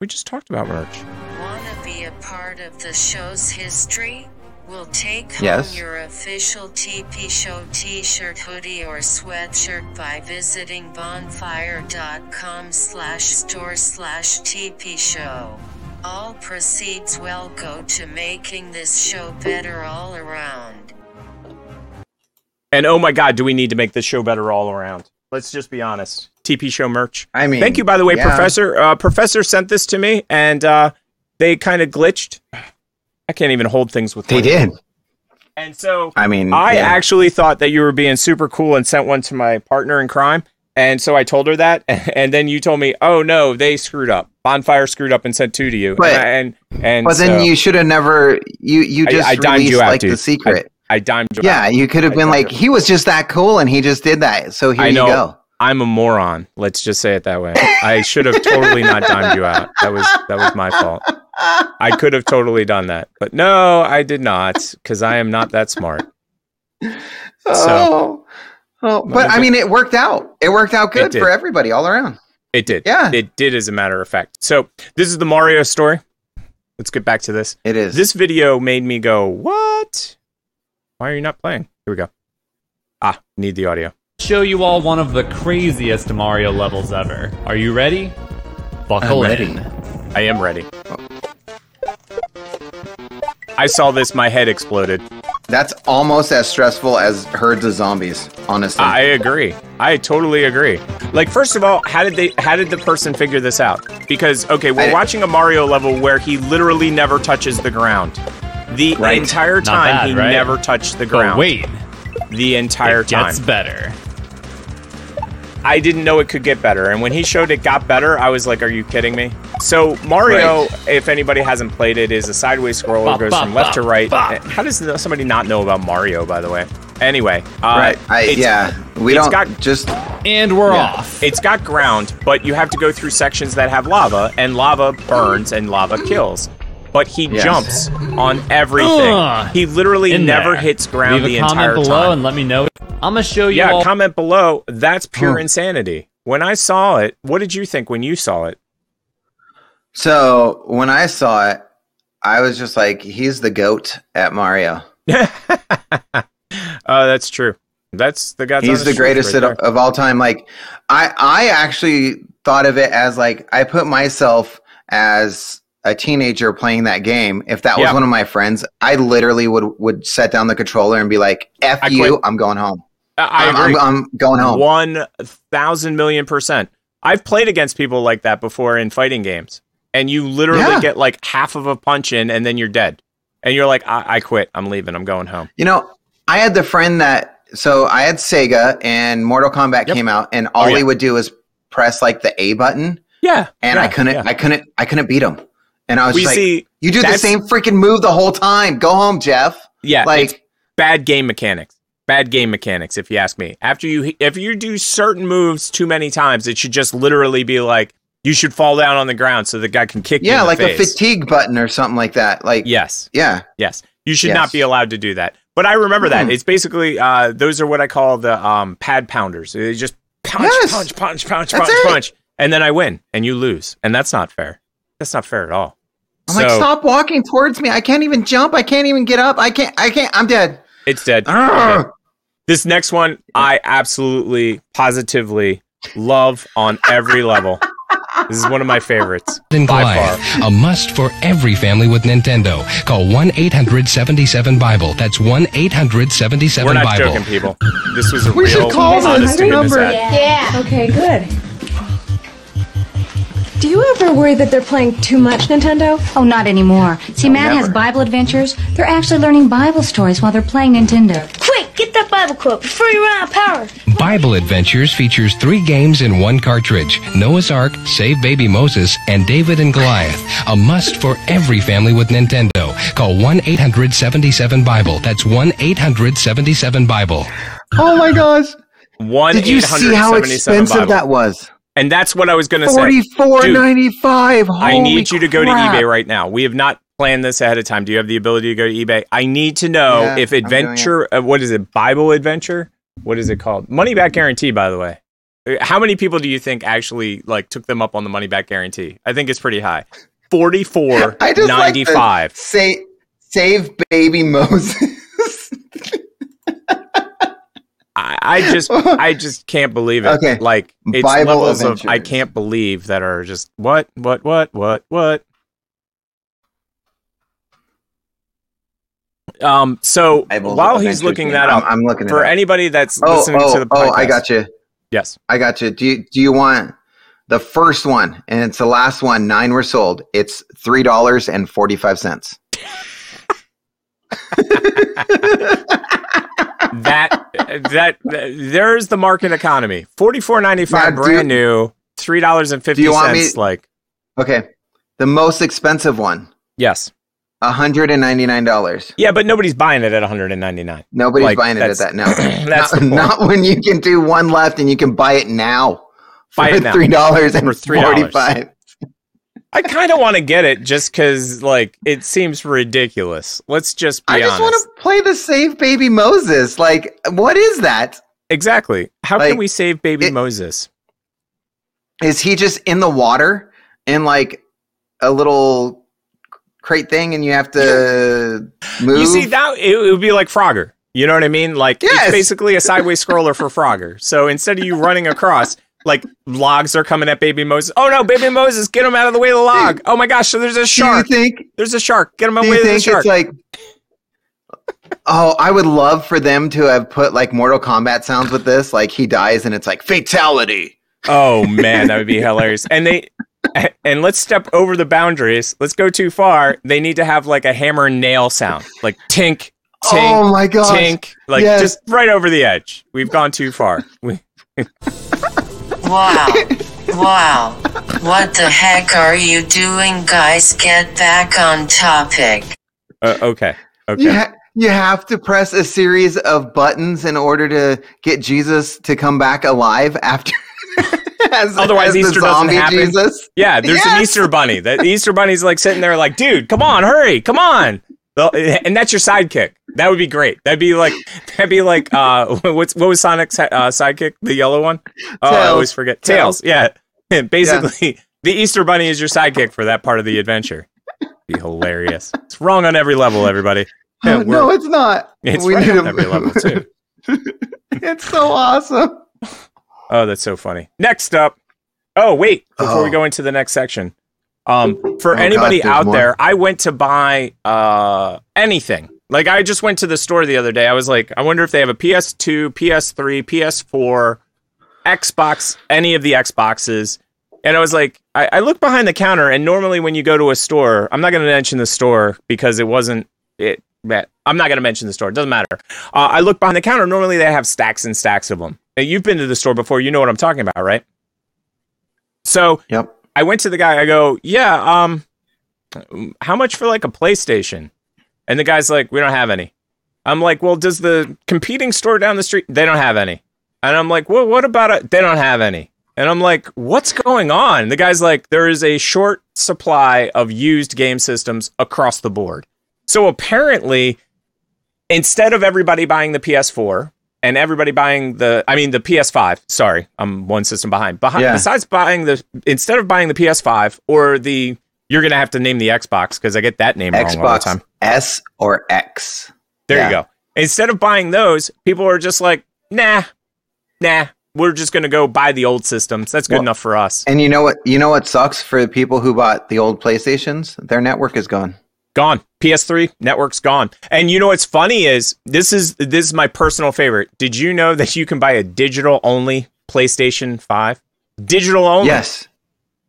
We just talked about merch. Wanna be a part of the show's history? We'll take home Yes. your official TP Show t-shirt, hoodie, or sweatshirt by visiting bonfire.com slash store slash TP Show. All proceeds will go to making this show better all around. And oh my God, do we need to make this show better all around? Let's just be honest. TP Show merch. I mean, Thank you, by the way, yeah. Professor. Uh, Professor sent this to me, and uh, they kind of glitched. I can't even hold things with. They one did. And so I mean, I yeah. actually thought that you were being super cool and sent one to my partner in crime. And so I told her that, and then you told me, "Oh no, they screwed up. Bonfire screwed up and sent two to you." But- and and But then you should have never. You you just I dimed released you out, like dude. the secret. I dimed you. yeah, out. you could have been like, he was just that cool, and he just did that. So here I know. you go. I'm a moron. Let's just say it that way. I should have totally not dimed you out. That was that was my fault. I could have totally done that, but no, I did not because I am not that smart. oh, oh, but I mean, it worked out. It worked out good for everybody all around. It did. Yeah. It did, as a matter of fact. So this is the Mario story. Let's get back to this. It is. This video made me go, "What? Why are you not playing?" Here we go. Ah, need the audio. show you all one of the craziest Mario levels ever. Are you ready? Buckle I'm ready. in. I am ready. I saw this, my head exploded. That's almost as stressful as herds of zombies. Honestly, I agree. I totally agree. Like, first of all, how did they? How did the person figure this out? Because okay, we're I- watching a Mario level where he literally never touches the ground. The Right. entire time bad, he right? never touched the But ground. wait, the entire it time. gets better. I didn't know it could get better, and when he showed it got better, I was like, "Are you kidding me?" So Mario, if anybody hasn't played it, is a sideways scroller, Bop, goes bop, from left to right. bop. How does somebody not know about Mario? By the way, anyway, uh, right? I, it's- yeah, we it's don't got- just. And we're Yeah. off. It's got ground, but you have to go through sections that have lava, and lava burns and lava kills. But he Yes. jumps on everything. Ugh. he literally never there. hits ground Leave the a comment below time. and let me know. I'm gonna show you yeah, all. comment below. That's pure Huh. insanity. When I saw it, what did you think when you saw it? So when I saw it, I was just like, he's the goat at Mario. Oh, that's true. That's the guy. he's the greatest right of, of all time. Like, I I actually thought of it as like I put myself as a teenager playing that game. If that was Yeah. one of my friends, I literally would would set down the controller and be like, "F I you, quit. I'm going home. I, I'm, agree. I'm, I'm going home." One thousand million percent. I've played against people like that before in fighting games, and you literally Yeah. get like half of a punch in, and then you're dead, and you're like, I, I quit. I'm leaving. I'm going home. You know, I had the friend that so I had Sega and Mortal Kombat Yep. came out, and oh, all Oh, yeah. he would do is press like the A button, Yeah, and I couldn't, yeah. I couldn't, I couldn't beat him. And I was We just like, see. "You do the same freaking move the whole time. Go home, Jeff." Yeah, Like, bad game mechanics. Bad game mechanics, if you ask me. After you, if you do certain moves too many times, it should just literally be like you should fall down on the ground so the guy can kick you. yeah, in the like a face. fatigue button or something like that. Like, Yes, yeah, yes. You should Yes. not be allowed to do that. But I remember that. Hmm. It's basically uh, those are what I call the um, pad pounders. They just punch, Yes. punch, punch, punch, That's punch, it. punch, and then I win and you lose, and that's not fair. That's not fair at all. I'm so like, stop walking towards me. I can't even jump. I can't even get up. I can't. I can't. I'm dead. it's dead. Okay. This next one, I absolutely, positively love on every level. This is one of my favorites and by Goliath, far. a must for every family with Nintendo. Call 1 800 77 Bible. That's 1 800 77 We're not Bible. joking, people. This was a We should real call them. honest to Number. ad. Yeah. Okay, good. Do you ever worry that they're playing too much Nintendo? Oh, not anymore. See, Oh, Matt has. Bible adventures. They're actually learning Bible stories while they're playing Nintendo. Quick, get that Bible quote before you run out of power. Bible Adventures features three games in one cartridge Noah's Ark, Save Baby Moses, and David and Goliath. A must for every family with Nintendo. Call 1 800 77 Bible. That's 1 800 77 Bible. Oh my gosh. One Did you see how expensive Bible. that was? And that's what I was going to say. Forty four ninety five. I need you to go to eBay right now. We have not planned this ahead of time. Do you have the ability to go to eBay? I need to know Yeah, if adventure, uh, what is it, Bible adventure? What is it called? Money back guarantee, by the way. Uh, How many people do you think actually like took them up on the money back guarantee? I think it's pretty high. Forty four like ninety five. Say save baby Moses. I, I just I just can't believe it. Okay. Like it's Bible levels of I can't believe that are just what what what what what. Um. So Bible while he's looking game. that I'm- up, I'm looking for up. anybody that's Oh, listening oh, to the podcast. oh, I got you. Yes. I got you. Do you do you want the first one? And it's the last one. Nine were sold. It's three dollars and forty five cents. that that there's the market economy. Forty four ninety five Now, brand new. Three dollars fifty want me- cents. Like Okay. The most expensive one. yes. hundred and ninety nine dollars. Yeah, but nobody's buying it at one hundred and ninety nine. Nobody's Like, buying it at that. No, that's not, not when you can do one left and you can buy it now Buy for it now. three dollars and For $3. forty five. I kind of want to get it just because, like, it seems ridiculous. Let's just be I just want to play the Save Baby Moses. Like, what is that? Exactly. How Like, can we save baby it- Moses? Is he just in the water in like a little crate thing, and you have to move? You see, that it, it would be like Frogger. You know what I mean? Like, Yes. it's basically a sideways scroller for Frogger. So instead of you running across, like, logs are coming at baby Moses. Oh no, baby Moses, get him out of the way of the log. Oh my gosh, so there's a shark. Do you think? There's a shark. Get him Do away you with the shark. it's like? Oh, I would love for them to have put like Mortal Kombat sounds with this. Like he dies and it's like fatality. Oh man, that would be hilarious. And they and let's step over the boundaries. Let's go too far. They need to have like a hammer and nail sound, like tink, oh tink, Oh my gosh. tink, like Yes. just right over the edge. We've gone too far. We, Wow. Wow. What the heck are you doing, guys? Get back on topic. uh, okay, okay. You, ha- you have to press a series of buttons in order to get Jesus to come back alive after. as, Otherwise, as the Easter doesn't happen. Jesus. Yeah, there's an Easter bunny. The Easter bunny's like sitting there, like, dude, come on, hurry, come on. And that's your sidekick. That would be great. That'd be like, that'd be like, uh, what's what was Sonic's uh, sidekick? The yellow one? Oh, I always forget. Tails. Tails. Yeah. Basically, the Easter bunny is your sidekick for that part of the adventure. Be hilarious. It's wrong on every level, everybody. Yeah, Oh, no, it's not. it's We right need on a- every level too. It's so awesome. Oh, that's so funny. Next up. Oh, wait, before we Oh. go into the next section. Um, for Oh, anybody God, out more. there, I went to buy uh anything. Like I just went to the store the other day. I was like, I wonder if they have a PS2, PS3, PS4, Xbox, any of the Xboxes. And I was like, I, I looked behind the counter, and normally when you go to a store, I'm not going to mention the store because it wasn't it. I'm not going to mention the store. It doesn't matter. Uh, I look behind the counter. Normally they have stacks and stacks of them. Now, you've been to the store before. You know what I'm talking about, right? So Yep. I went to the guy. I go, yeah. Um, how much for like a PlayStation? And the guy's like, we don't have any. I'm like, well, does the competing store down the street? They don't have any. And I'm like, well, what about it? They don't have any. And I'm like, what's going on? The guy's like, there is a short supply of used game systems across the board. So apparently, instead of everybody buying the PS4 and everybody buying the, I mean, the PS5, sorry, I'm one system behind. Behind, Yeah. Besides buying the, instead of buying the PS5 or the, you're going to have to name the Xbox because I get that name wrong all the Xbox time. S or X. There Yeah. you go. Instead of buying those, people are just like, nah, nah, we're just going to go buy the old systems. That's good Well, enough for us. And you know what? You know what sucks for the people who bought the old PlayStations? Their network is gone. Gone. PS3 network's gone. And you know what's funny is this is this is my personal favorite. Did you know that you can buy a digital only PlayStation 5? Digital only. Yes.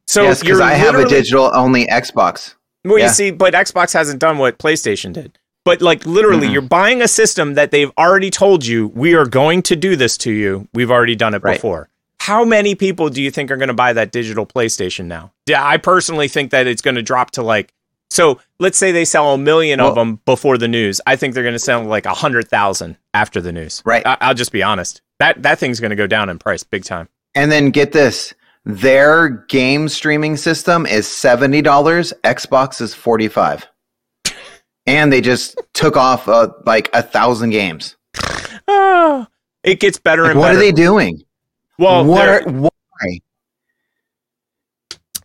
So yes, because I have a digital only Xbox. Well, Yeah. you see, but Xbox hasn't done what PlayStation did. But like literally, Mhm. you're buying a system that they've already told you we are going to do this to you. We've already done it Right. before. How many people do you think are going to buy that digital PlayStation now? Yeah, I personally think that it's going to drop to like. So let's say they sell a million of them before the news. I think they're going to sell like a hundred thousand after the news. Right. I- I'll just be honest. That that thing's going to go down in price big time. And then get this. Their game streaming system is seventy dollars. Xbox is forty five. And they just took off uh, like a thousand games. Oh, it gets better Like, and what better. are they doing? Well, what are, why?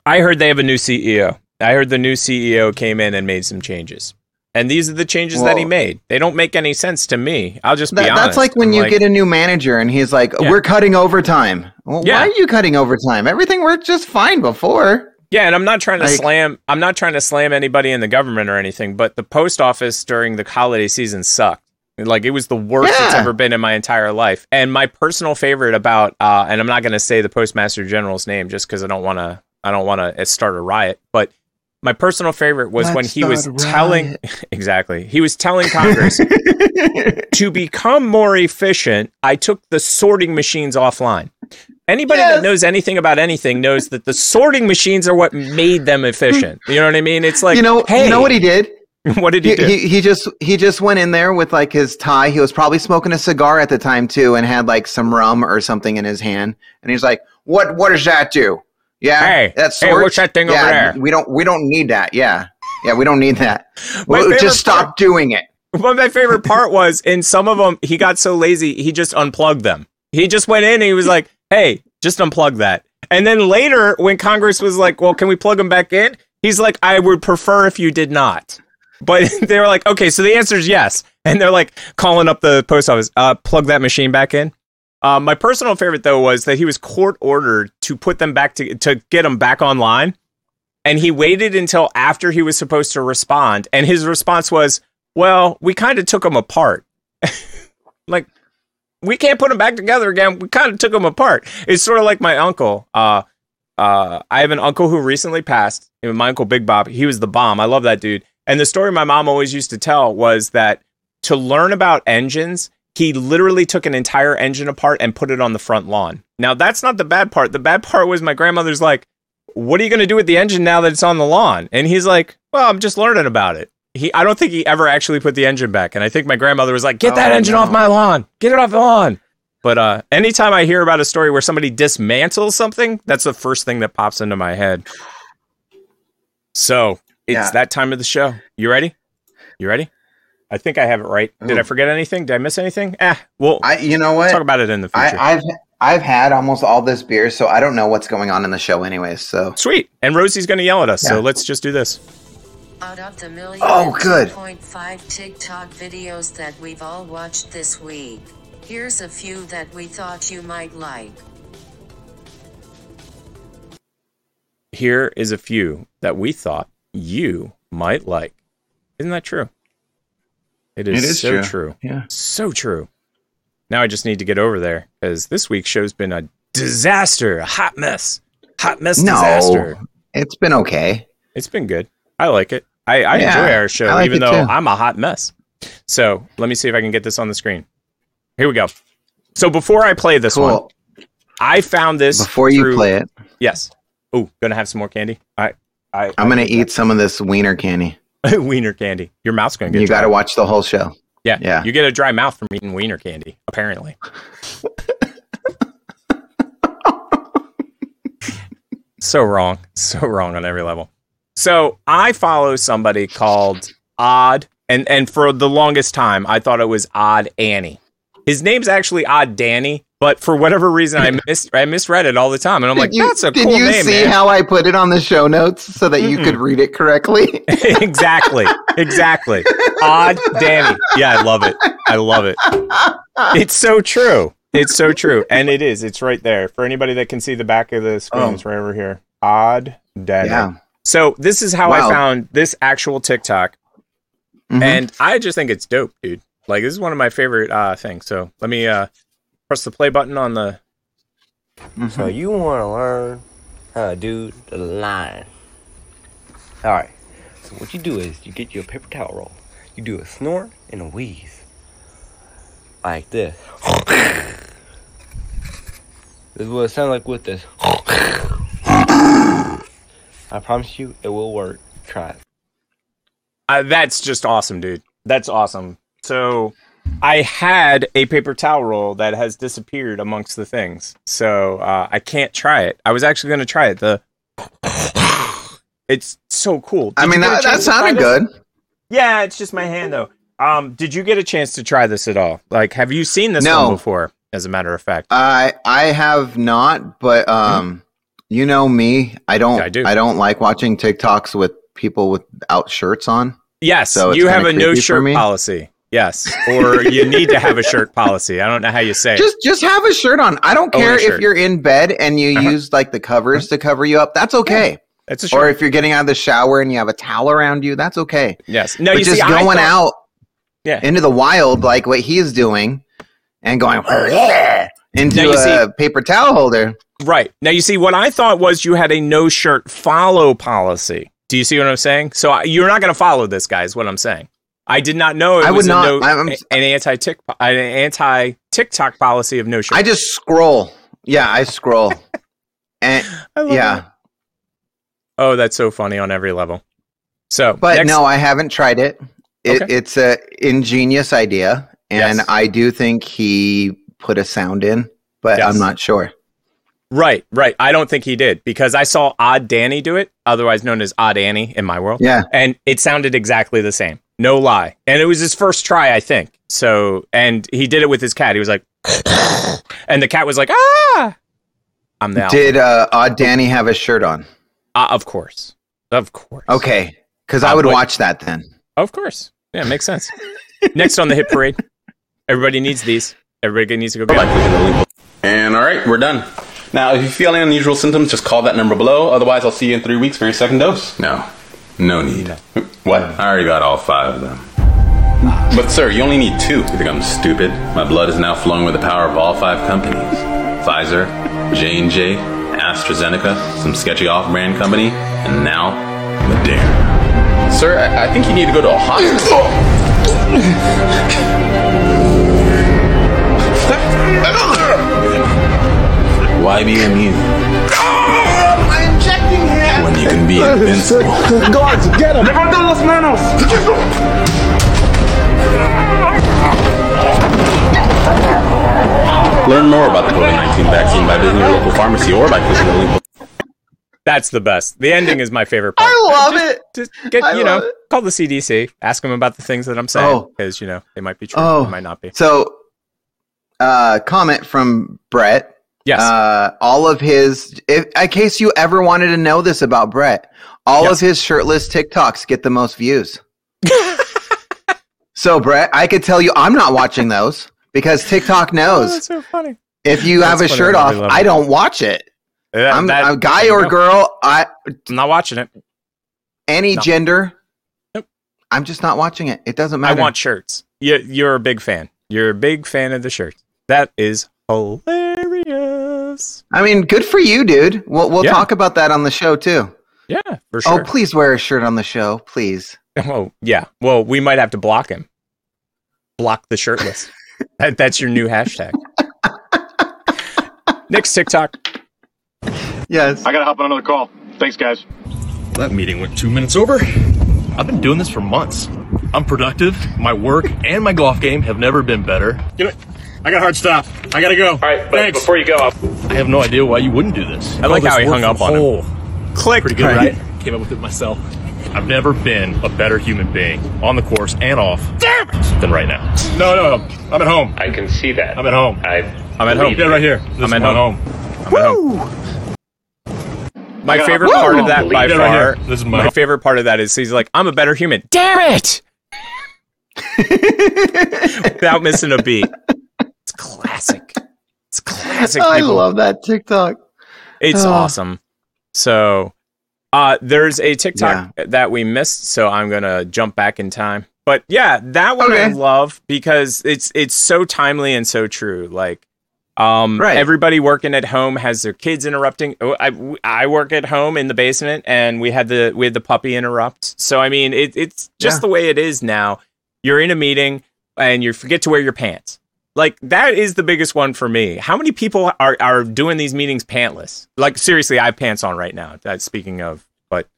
I heard they have a new CEO. I heard the new CEO came in and made some changes. And these are the changes that he made. They don't make any sense to me. I'll just be honest. that's like when I'm you get a new manager and he's like, Yeah. "We're cutting overtime." Well, Yeah. why are you cutting overtime? Everything worked just fine before. Yeah, and I'm not trying to Like- slam I'm not trying to slam anybody in the government or anything, but the post office during the holiday season sucked. Like it was the worst it's ever been in my entire life. And my personal favorite about uh and I'm not going to say the postmaster general's name just cuz I don't want to I don't want to start a riot, but my personal favorite was when Let's he was a telling exactly. He was telling Congress to become more efficient, I took the sorting machines offline. Anybody that knows anything about anything knows that the sorting machines are what made them efficient. You know what I mean? It's like you know, hey, you know what he did? what did he, He, do? he, he just he just went in there with like his tie. He was probably smoking a cigar at the time too, and had like some rum or something in his hand. And he's like, "What what does that do? Yeah, Hey, that's hey, what's that thing over there?" We don't we don't need that. Yeah, yeah, we don't need that. Well, just stop doing it. But my favorite part was in some of them, he got so lazy, he just unplugged them. He just went in and he was like, hey, just unplug that. And then later, when Congress was like, well, can we plug them back in? He's like, I would prefer if you did not. But they were like, okay, so the answer is yes. And they're like calling up the post office, uh, plug that machine back in. Uh, my personal favorite though was that he was court ordered to put them back to to get them back online, and he waited until after he was supposed to respond, and his response was, "Well, we kind of took them apart. like, we can't put them back together again. We kind of took them apart. It's sort of like my uncle. Uh, uh, I have an uncle who recently passed. My uncle Big Bob. He was the bomb. I love that dude. And the story my mom always used to tell was that to learn about engines, he literally took an entire engine apart and put it on the front lawn. Now, that's not the bad part. The bad part was my grandmother's like, What are you going to do with the engine now that it's on the lawn? And he's like, Well, I'm just learning about it. He, I don't think he ever actually put the engine back. And I think my grandmother was like, Get that Oh, engine no. off my lawn. Get it off the lawn. But uh, anytime I hear about a story where somebody dismantles something, that's the first thing that pops into my head. So it's Yeah. that time of the show. You ready? You ready? I think I have it right. Did I forget anything? Did I miss anything? Eh, well, I you know what? talk about it in the future. I, I've I've had almost all this beer, so I don't know what's going on in the show, anyways. So Sweet. And Rosie's going to yell at us, so let's just do this. Out of the million Oh, good. 2.5 TikTok videos that we've all watched this week, here's a few that we thought you might like. Here is a few that we thought you might like. Isn't that true? It is, It is so true. true. Yeah. So true. Now I just need to get over there because this week's show's been a disaster, a hot mess. Hot mess no, disaster. it's been okay. It's been good. I like it. I, I Yeah, enjoy our show, like even though too. I'm a hot mess. So let me see if I can get this on the screen. Here we go. So before I play this one, I found this Before you through- play it, Yes. Oh, gonna have some more candy. I, I, I'm gonna eat some of this wiener candy. wiener candy. Your mouth's gonna get. You got to watch the whole show. Yeah, yeah. You get a dry mouth from eating wiener candy. Apparently. so wrong. So wrong on every level. So I follow somebody called Odd, and and for the longest time I thought it was Odd Annie. His name's actually Odd Danny, but for whatever reason I mis I misread it all the time, and I'm like, you, that's a did cool you name, see man. how I put it on the show notes so that you could read it correctly? exactly. Exactly. Odd Danny. Yeah, I love it. I love it. It's so true. It's so true, and it is. It's right there for anybody that can see the back of the screen. Oh. It's right over here. Odd Danny. Yeah. So this is how I found this actual TikTok, Mhm. and I just think it's dope, dude. Like this is one of my favorite uh, things. So let me uh, press the play button on the. So you want to learn how to do the line. All right. So what you do is you get your paper towel roll. You do a snort and a wheeze. Like this. This is what it sounds like with this. I promise you it will work. Try it. Uh, that's just awesome, dude. That's awesome. So I had a paper towel roll that has disappeared amongst the things, so uh, I can't try it. I was actually going to try it. The it's so cool. I mean, you get a that, that chance to try sounded good. Yeah, it's just my hand though. Um, did you get a chance to try this at all? Like, have you seen this No. one before? As a matter of fact, I I have not, but um, you know me. I don't. I do. I don't like watching TikToks with people without shirts on. yes, So you have a no shirt me. policy. Yes, or you need to have a shirt policy. I don't know how you say. it. Just just have a shirt on. I don't Own care if you're in bed and you Uh-huh. use like the covers to cover you up. That's okay. It's a shirt. Or if you're getting out of the shower and you have a towel around you, that's okay. yes. No, but you just see, going thought- out Yeah. into the wild like what he's doing and going into Now a see- paper towel holder. Right. Now, you see, what I thought was you had a no shirt follow policy. Do you see what I'm saying? So I, you're not going to follow this, guy, is what I'm saying. I did not know it I would was a not- no, I'm- an anti tick an anti TikTok policy of no shirt. I just scroll. Yeah, I scroll. and yeah. oh, that's so funny on every level. So, But next- no, I haven't tried it. it Okay. It's a ingenious idea, and Yes. I do think he put a sound in, but Yes. I'm not sure. right, right. I don't think he did because I saw Odd Danny do it, otherwise known as Odd Annie in my world. Yeah. and it sounded exactly the same. No lie. And it was his first try, I think. So, and he did it with his cat. He was like, and the cat was like, ah. I'm the alpha. Did uh, Odd Danny have a shirt on? Uh, of course. Of course. Okay, because Uh, I would but- watch that then. Of course. Yeah, makes sense. Next on the hit parade. Everybody needs these. Everybody needs to go get them. And all right, we're done. Now, if you feel any unusual symptoms, just call that number below. Otherwise, I'll see you in three weeks for your second dose. No, no need. What? I already got all five of them. But sir, you only need two. You think I'm stupid? My blood is now flowing with the power of all five companies: Pfizer, J and J, AstraZeneca, some sketchy off-brand company, and now Moderna. Sir, I, I think you need to go to a hospital. Why be immune you can be invincible? Guards, get him. Levanta las manos. Learn more about the COVID-19 vaccine by visiting your local pharmacy or by clicking the link. That's the best. The ending is my favorite part. I love Just- it. Just get, I you know, it. call the CDC, ask them about the things that I'm saying Oh. because, you know, they might be true, Oh, they might not be. So, uh, comment from Brett. Yes. Uh, all of his, if, in case you ever wanted to know this about Brett, all of his shirtless TikToks get the most views. so, Brett, I could tell you I'm not watching those because TikTok Oh, knows that's so funny. if you have a shirt off. I don't watch it. That- I'm that- a guy or go. girl. I I'm not watching it. any No. gender. Nope. I'm just not watching it. It doesn't matter. I want shirts. You, you're a big fan. You're a big fan of the shirts. That is hilarious. I mean, good for you, dude. We'll we'll Yeah. talk about that on the show too. Yeah, for oh, sure. Oh, please wear a shirt on the show, please. Oh, yeah. Well, we might have to block him. Block the shirtless. that, that's your new hashtag. Next TikTok. Yes. I gotta hop on another call. Thanks, guys. That meeting went two minutes over. I've been doing this for months. I'm productive. My work and my golf game have never been better. Get it. I got a hard stop. I gotta go. All right, but before you go, I'll... I have no idea why you wouldn't do this. I like Call how this he hung up on him. Click. Pretty good, right? Came up with it myself. I've never been a better human being on the course and off than right now. No, no, no. I'm at home. I can see that. I'm at home. I I'm at home. Yeah, right here. This I'm at home. home. I'm at home. My I got- favorite Woo! part of that by Leave right far. here. This is my my home. favorite part of that is he's like, "I'm a better human." Damn it! Without missing a beat. It's classic. I people. love that TikTok. It's Oh. awesome. So, uh, there's a TikTok that we missed, so I'm gonna jump back in time. But yeah, that one I love because it's it's so timely and so true. Like, um, Right. everybody working at home has their kids interrupting. Oh, I, I work at home in the basement, and we had the we had the puppy interrupt. So I mean, it, it's just Yeah. the way it is now. You're in a meeting and you forget to wear your pants. Like that is the biggest one for me. How many people are are doing these meetings pantless? Like seriously, I have pants on right now. That's speaking of. But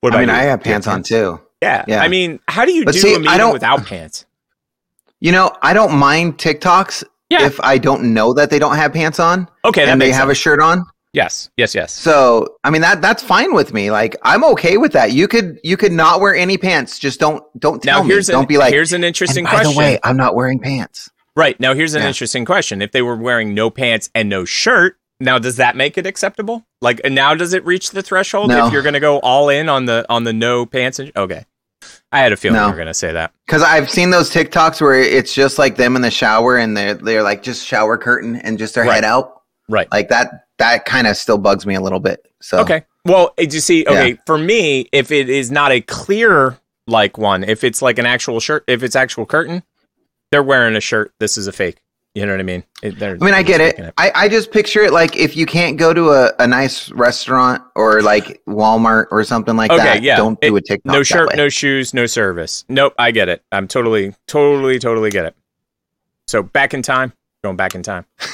what I mean, you? I have you pants on too. Yeah. Yeah. I mean, how do you But do see, a meeting without pants? You know, I don't mind TikToks if I don't know that they don't have pants on. Okay, that and they have a shirt on. Yes. Yes. Yes. So, I mean that that's fine with me. Like, I'm okay with that. You could you could not wear any pants. Just don't don't Now tell me. here's an- don't be like. here's an interesting "And by question. the way, I'm not wearing pants. Right. Now here's an Yeah. interesting question. If they were wearing no pants and no shirt, now does that make it acceptable? Like now does it reach the threshold No. if you're going to go all in on the on the no pants and okay. I had a feeling No. you were going to say that. Because I've seen those TikToks where it's just like them in the shower and they're they're like just shower curtain and just their Right. head out. Right. Like that that kind of still bugs me a little bit. So Okay. Well, eh, you see, okay, Yeah. for me, if it is not a clear like one, if it's like an actual shirt, if it's actual curtain, they're wearing a shirt. This is a fake. You know what I mean? It, I mean, I get just it. I, I just picture it like if you can't go to a, a nice restaurant or like Walmart or something like okay, that, yeah. don't do It- a TikTok. No shirt, no shoes, no service. Nope, I get it. I'm totally, totally, totally get it. So back in time, going back in time.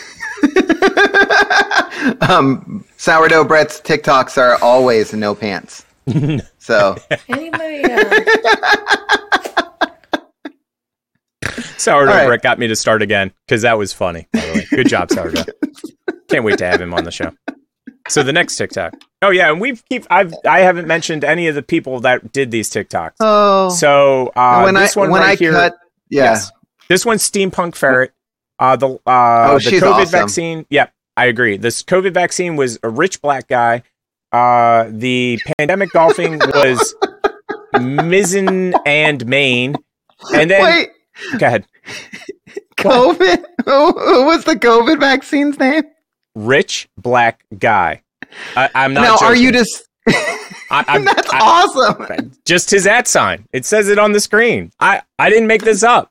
um, sourdough Brett's TikToks are always no pants. so Anybody? Uh, Sourdough right. Brick got me to start again because that was funny. By the way, good job, Sourdough. Can't wait to have him on the show. So the next TikTok. Oh yeah, and we've keep I've I haven't mentioned any of the people that did these TikToks. Oh. so uh, when this I one when right I here, cut, yeah. yes. this one's Steampunk Ferret. Uh, the uh, Oh, the COVID awesome. vaccine. Yep, I agree. This COVID vaccine was a rich black guy. Uh, the pandemic golfing was Mizzen and Maine, and then Wait, go ahead. COVID. Who, who was the COVID vaccine's name? rich black guy. I, I'm not. now, are you just? I, I'm, That's I- awesome. Just his at sign. It says it on the screen. I I didn't make this up.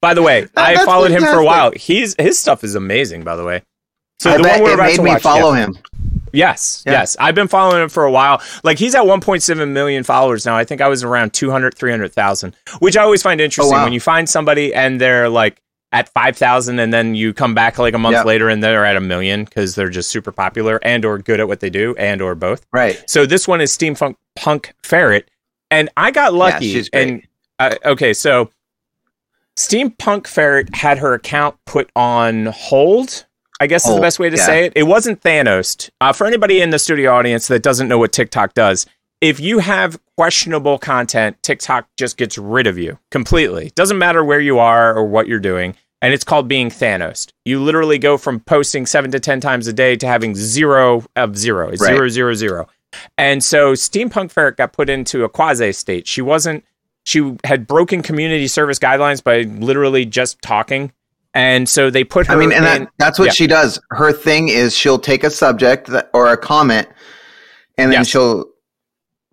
By the way, I that's followed him for a while. He's his stuff is amazing. By the way, so I the bet one we're it about made to me watch, follow yeah. him. Yes, Yeah. yes. I've been following him for a while. Like he's at 1.7 million followers now. I think I was around 200, 300,000, which I always find interesting Oh, wow. when you find somebody and they're like at 5,000 and then you come back like a month Yeah. later and they're at a million because they're just super popular and or good at what they do and or both. Right. So this one is Steampunk Punk Ferret, and I got lucky. she's great. And uh, okay, so Steampunk Ferret had her account put on hold. I guess is the best way to yeah. say it. It wasn't Thanos. Uh, for anybody in the studio audience that doesn't know what TikTok does, if you have questionable content, TikTok just gets rid of you completely. Doesn't matter where you are or what you're doing. And it's called being Thanos. You literally go from posting seven to 10 times a day to having zero of zero. It's Right. zero, zero, zero. And so Steampunk Ferret got put into a quasi state. She wasn't, she had broken community service guidelines by literally just talking. And so they put her I mean, and in, that, that's what Yeah. she does. Her thing is she'll take a subject that, or a comment, and then Yes. she'll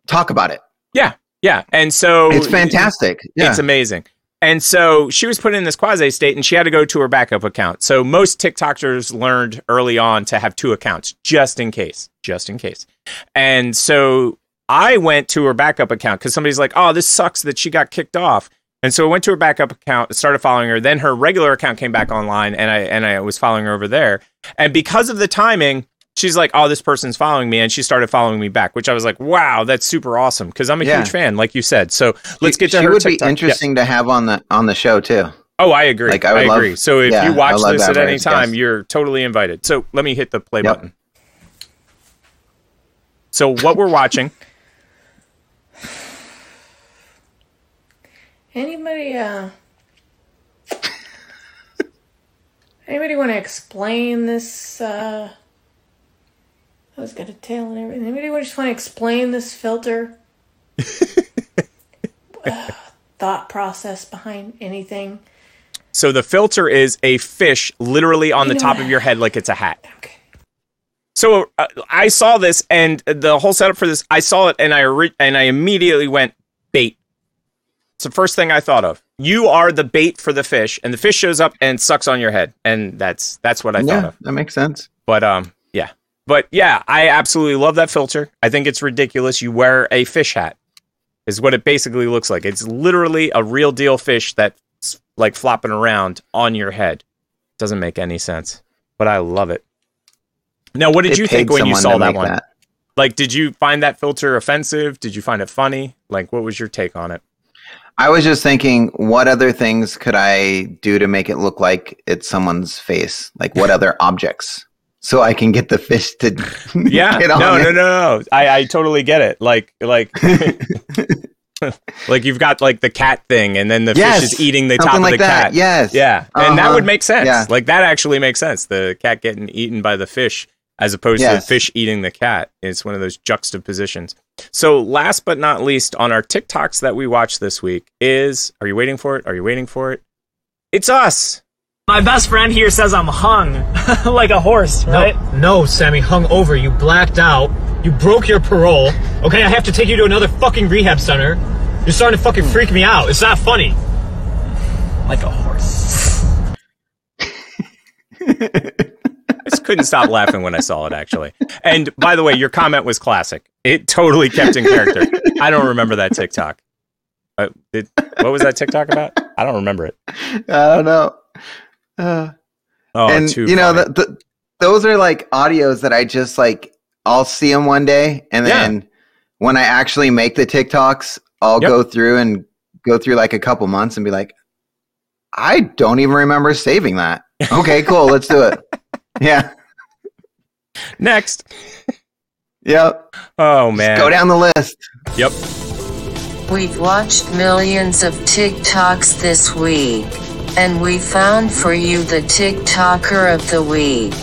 talk about it. Yeah, yeah. And so It's fantastic. Yeah. It's amazing. And so she was put in this quasi state and she had to go to her backup account. So most TikTokers learned early on to have two accounts just in case, just in case. And so I went to her backup account because somebody's like, oh, this sucks that she got kicked off. And so I went to her backup account, started following her. Then her regular account came back online and I and I was following her over there. And because of the timing, she's like, "Oh, this person's following me," and she started following me back, which I was like, "Wow, that's super awesome!" Because I'm a Yeah. huge fan, like you said. So let's get to she her. would TikTok. be interesting to have on the on the show too. Oh, I agree. Like, I I, would love- agree. so if yeah, you watch this at any time, yes. you're totally invited. So let me hit the play Yep. button. So what we're watching? Anybody, uh. Anybody want to explain this, uh. Oh, it's got a tail and everything. Anybody just want to explain this filter? uh, thought process behind anything? So the filter is a fish literally on the top of your head like it's a hat. Okay. So uh, I saw this and the whole setup for this, I saw it and I re- and I immediately went bait. It's the first thing I thought of. You are the bait for the fish, and the fish shows up and sucks on your head, and that's that's what I thought of. that makes sense. But um, yeah, but yeah, I absolutely love that filter. I think it's ridiculous. You wear a fish hat, is what it basically looks like. It's literally a real deal fish that's like flopping around on your head. Doesn't make any sense, but I love it. Now, what did They you think when you saw that one? that. Like, did you find that filter offensive? Did you find it funny? Like, what was your take on it? I was just thinking, what other things could I do to make it look like it's someone's face? Like, what other objects? So I can get the fish to Yeah, get no, on no, it. no, no. I, I totally get it. Like, like, like you've got like the cat thing, and then the Yes, fish is eating the top of like the that, cat. yes. yeah, and that Uh-huh, would make sense. yeah. Like that actually makes sense. The cat getting eaten by the fish, as opposed to the fish eating the cat. It's one of those juxtapositions. So, last but not least, on our TikToks that we watched this week is: Are you waiting for it? Are you waiting for it? It's us. My best friend here says I'm hung like a horse, right? No, no, Sammy, hung over. You blacked out. You broke your parole. Okay, I have to take you to another fucking rehab center. You're starting to fucking freak me out. It's not funny. Like a horse. I just couldn't stop laughing when I saw it, actually. And by the way, your comment was classic. It totally kept in character. I don't remember that TikTok. Uh, did, what was that TikTok about? I don't remember it. I don't know. Uh, Oh, and too you know, the, the, those are like audios that I just like. I'll see them one day, and Yeah. then when I actually make the TikToks, I'll Yep. go through and go through like a couple months and be like, I don't even remember saving that. Okay, cool, let's do it. Yeah, Next. yep. Oh man. Go down the list. Yep. We've watched millions of TikToks this week, and we found for you the TikToker of the week.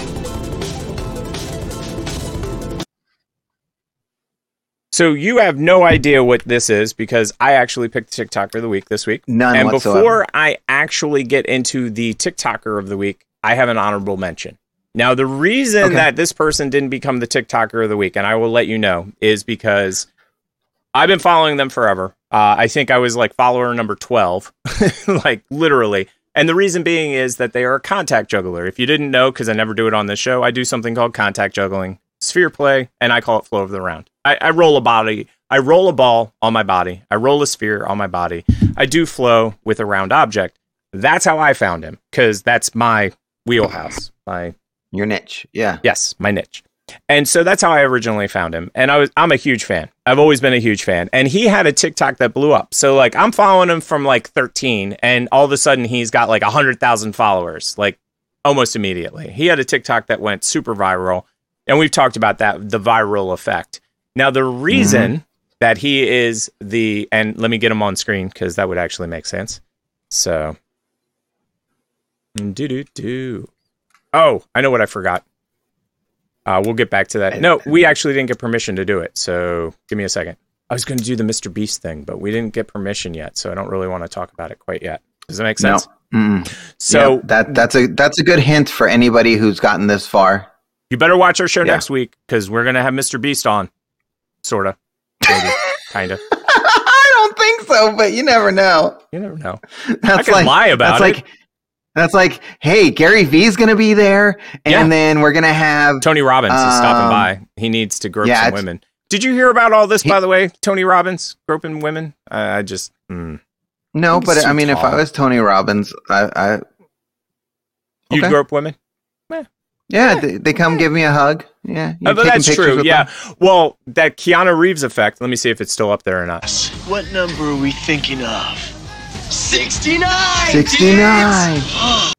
So you have no idea what this is because I actually picked TikToker of the week this week. None And whatsoever. before I actually get into the TikToker of the week, I have an honorable mention. Now, the reason Okay. that this person didn't become the TikToker of the week, and I will let you know, is because I've been following them forever. Uh, I think I was like follower number 12, like literally. And the reason being is that they are a contact juggler. If you didn't know, because I never do it on this show, I do something called contact juggling, sphere play, and I call it flow of the round. I, I roll a body, I roll a ball on my body, I roll a sphere on my body. I do flow with a round object. That's how I found him, because that's my wheelhouse, my Your niche. Yeah. Yes, my niche. And so that's how I originally found him. And I was I'm a huge fan. I've always been a huge fan. And he had a TikTok that blew up. So like I'm following him from like 13 and all of a sudden he's got like 100,000 followers like almost immediately. He had a TikTok that went super viral. And we've talked about that the viral effect. Now the reason mm-hmm. that he is the and let me get him on screen cuz that would actually make sense. So do do do. Oh, I know what I forgot. Uh, we'll get back to that. No, we actually didn't get permission to do it. So give me a second. I was going to do the Mr. Beast thing, but we didn't get permission yet. So I don't really want to talk about it quite yet. Does that make No. sense? Mm. So Yep, that that's a that's a good hint for anybody who's gotten this far. you better watch our show Yeah. next week because we're going to have Mr. Beast on. Sort of. Maybe. kind of. I don't think so, but you never know. You never know. That's I can like lie about that's it. like that's like, hey, Gary V's gonna be there, and Yeah. then we're gonna have Tony Robbins is stopping um, by. He needs to grope yeah, some women. Did you hear about all this, by the way? Tony Robbins groping women? I I just. mm. No, He's but I mean, if. I was Tony Robbins, I, I You'd Okay. grope women? yeah, they, they come give me a hug. Yeah, Oh, but that's true. Yeah. them? Well, that Keanu Reeves effect. Let me see if it's still up there or not. What number are we thinking of? 69! 69.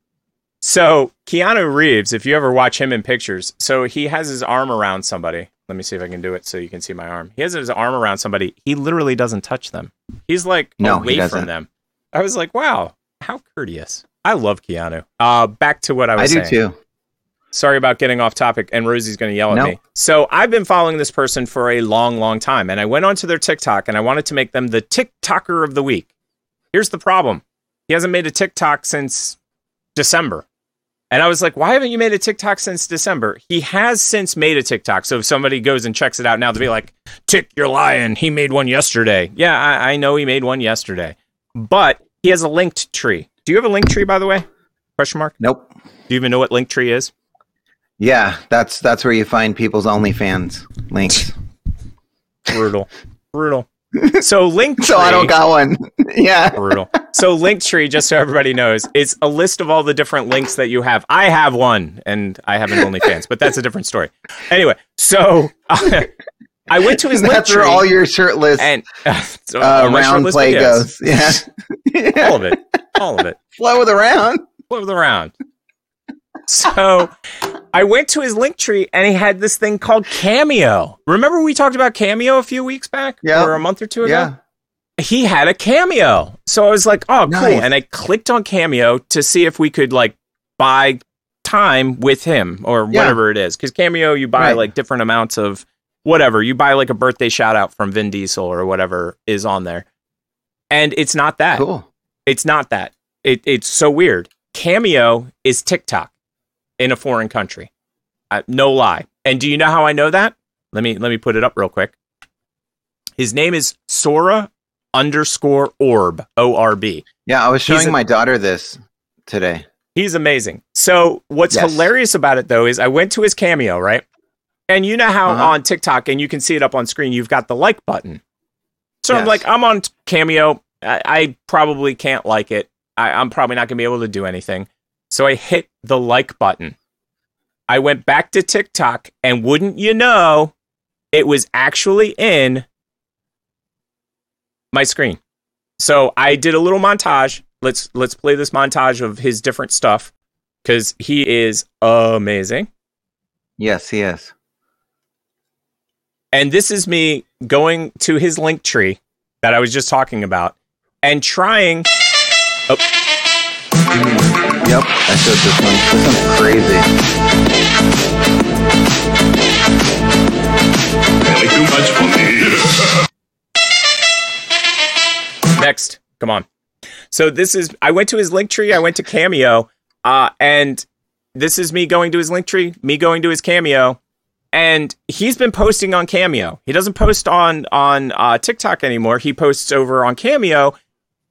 So Keanu Reeves, if you ever watch him in pictures, so he has his arm around somebody. Let me see if I can do it so you can see my arm. He has his arm around somebody. He literally doesn't touch them. He's like No, away doesn't. from them. I was like, wow, how courteous. I love Keanu. Uh, back to what I was saying. I was do too. Sorry about getting off topic, and Rosie's going to yell at me. So I've been following this person for a long, long time, and I went onto their TikTok and I wanted to make them the TikToker of the week. Here's the problem: He hasn't made a TikTok since December. And I was like, why haven't you made a TikTok since December? He has since made a TikTok. So if somebody goes and checks it out now, to be like, Tick, you're lying. He made one yesterday. Yeah, I, I know he made one yesterday. But he has a linked tree. Do you have a Linktree, by the way? Question mark? Nope. Do you even know what Linktree is? Yeah, that's that's where you find people's OnlyFans links. Brutal. Brutal. So Linktree. So I don't got one. yeah. Brutal. So Linktree, just so everybody knows, is a list of all the different links that you have. I have one, and I have an OnlyFans, but that's a different story. Anyway, so uh, I went to his That's Linktree. where all your shirtless and uh, so, uh, all round shirtless play videos. goes. Yeah. all of it, all of it. Flow with around. Flow with around. So I went to his Linktree and he had this thing called Cameo. Remember we talked about Cameo a few weeks back, Yeah. or a month or two ago? Yeah. he had a cameo. So I was like, oh, cool. Nice. And I clicked on cameo to see if we could like buy time with him or Yeah. whatever it is. Because cameo, you buy Right. like different amounts of whatever. You buy like a birthday shout out from Vin Diesel or whatever is on there. And it's not that. Cool. It's not that. It, it's so weird. Cameo is TikTok in a foreign country. Uh, no lie. And do you know how I know that? Let me let me put it up real quick. His name is Sora underscore orb O R B. Yeah, I was showing a- my daughter this today. He's amazing. So what's Yes. hilarious about it though is I went to his cameo, right? And you know how Uh-huh. on TikTok, and you can see it up on screen, you've got the like button. So I'm like, I'm on cameo. I, I probably can't like it. I, I'm probably not gonna be able to do anything. So I hit the like button. I went back to TikTok, and wouldn't you know, it was actually in my screen. So I did a little montage. Let's let's play this montage of his different stuff because he is amazing. Yes, he is. And this is me going to his Linktree that I was just talking about and trying. Oh, Yep, I showed this one. This one's crazy. too much for me. next, come on. So this is I went to his Linktree. I went to Cameo, uh, and this is me going to his Linktree. Me going to his Cameo, and he's been posting on Cameo. He doesn't post on on uh, TikTok anymore. He posts over on Cameo,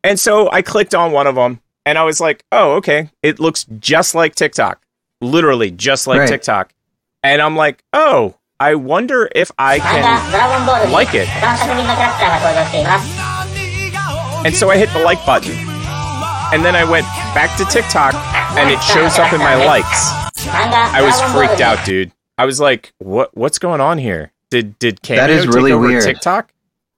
and so I clicked on one of them, and I was like, "Oh, okay. It looks just like TikTok, literally just like Right. TikTok." And I'm like, "Oh, I wonder if I can like it." And so I hit the like button. And then I went back to TikTok and it shows up in my likes. I was freaked out, dude. I was like, what what's going on here? Did did Cameo That is take really over weird. TikTok?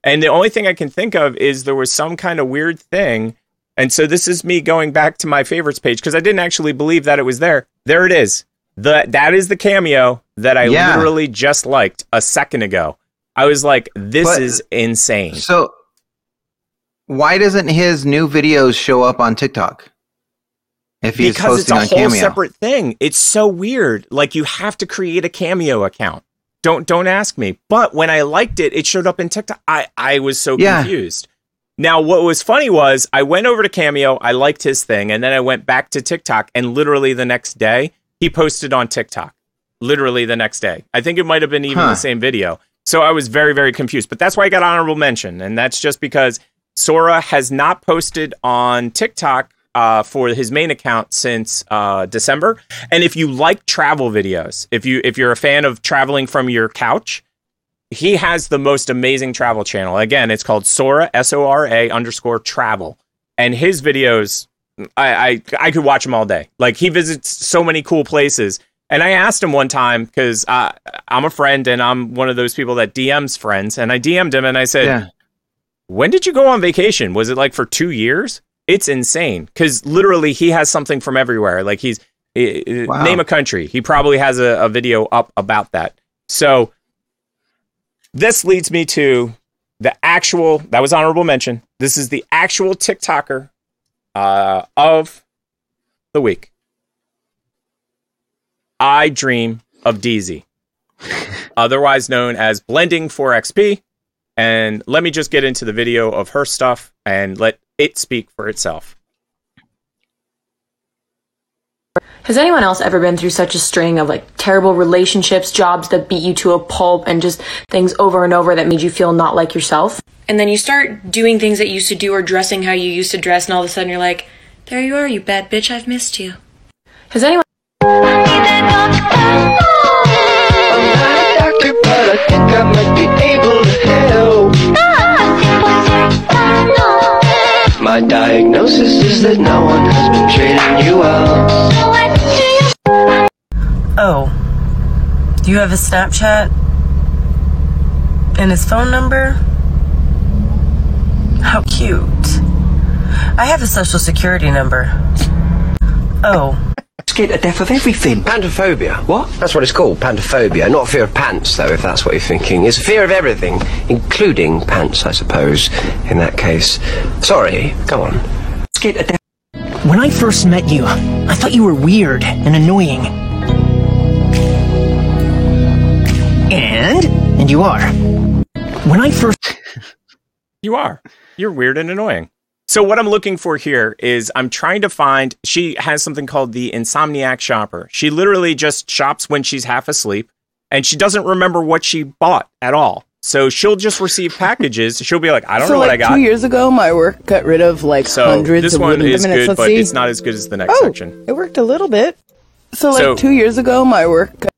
And the only thing I can think of is there was some kind of weird thing. And so this is me going back to my favorites page because I didn't actually believe that it was there. There it is. The that is the cameo that I Yeah. literally just liked a second ago. I was like, this But- is insane. So, why doesn't his new videos show up on TikTok? If he's because it's a whole Cameo. separate thing. It's so weird. Like you have to create a Cameo account. Don't don't ask me. But when I liked it, it showed up in TikTok. I I was so Yeah. confused. Now what was funny was I went over to Cameo, I liked his thing, and then I went back to TikTok, and literally the next day he posted on TikTok. Literally the next day. I think it might have been even Huh. the same video. So I was very very confused. But that's why I got honorable mention, and that's just because Sora has not posted on TikTok uh, for his main account since uh, December. And if you like travel videos, if you if you're a fan of traveling from your couch, he has the most amazing travel channel. Again, it's called Sora S O R A underscore travel, and his videos, I, I I could watch them all day. Like he visits so many cool places. And I asked him one time because uh, I'm a friend and I'm one of those people that DMs friends, and I DM'd him and I said, Yeah. when did you go on vacation? Was it like for two years? It's insane because literally he has something from everywhere. Like he's eh, eh, Wow. name a country. He probably has a, a video up about that. So this leads me to the actual that was honorable mention. This is the actual TikToker uh, of the week. I dream of DZ, otherwise known as Blending 4XP. And let me just get into the video of her stuff and let it speak for itself. Has anyone else ever been through such a string of like terrible relationships, jobs that beat you to a pulp, and just things over and over that made you feel not like yourself? And then you start doing things that you used to do or dressing how you used to dress, and all of a sudden you're like, there you are, you bad bitch, I've missed you. Has anyone. doctor, but I think I might be able to help. My diagnosis is that no one has been treating you well. Oh, do you have a Snapchat and his phone number? How cute. I have a social security number. Oh. Scared to death of everything. Pantophobia. What? That's what it's called, pantophobia. Not fear of pants, though, if that's what you're thinking. It's fear of everything, including pants, I suppose, in that case. Sorry, go on. Scared to death. When I first met you, I thought you were weird and annoying. And, and you are. When I first. You are. You're weird and annoying. So what I'm looking for here is I'm trying to find she has something called the insomniac shopper. She literally just shops when she's half asleep and she doesn't remember what she bought at all. So she'll just receive packages. She'll be like, I don't so know what I got. Two years ago, my work got rid of like so hundreds this of one wooden is minutes. good, Let's but see. it's not as good as the next Oh, section. it worked a little bit. So like So- two years ago, my work. Got-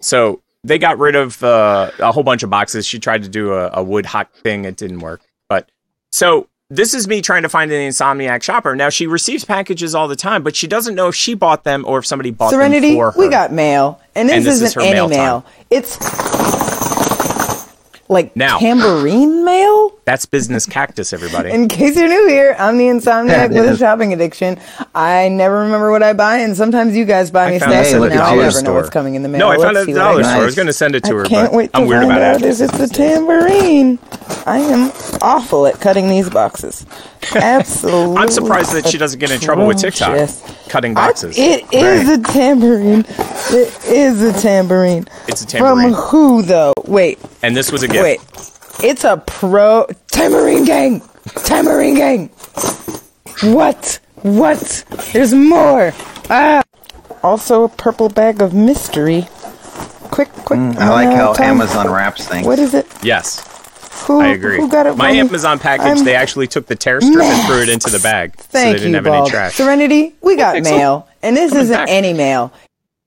So they got rid of uh, a whole bunch of boxes. She tried to do a, a wood hot thing. It didn't work. But so this is me trying to find an insomniac shopper. Now she receives packages all the time, but she doesn't know if she bought them or if somebody bought Serenity, them for her. we got mail, and this, And this is isn't her any mail mail. It's like Now. tambourine mail. That's business cactus, everybody. In case you're new here, I'm the insomniac with a shopping addiction. I never remember what I buy, and sometimes you guys buy me found stuff, this so the now I dollar never know what's store. coming in the mail. No, I Let's found it at the dollar got. store. I was going to send it to her, I can't but wait to I'm weird find about out it. if it's a tambourine. I am awful at cutting these boxes. Absolutely. I'm surprised that she doesn't get in trouble with TikTok atrocious. cutting boxes. It is a tambourine. It is a tambourine. It's a tambourine. From who though? Wait, and this was a gift. wait. It's a pro tambourine gang. Tambourine gang. What? What? There's more. Ah. Also a purple bag of mystery. Quick, quick. Mm, I like uh, how Amazon wraps things. What is it? Yes. Who, I agree. Who got it? My for? Amazon package, I'm- they actually took the tear strip and threw it into the bag. so they Thank didn't you, have Bob. any trash. Serenity, we got Okay, mail, and this Coming isn't back. any mail.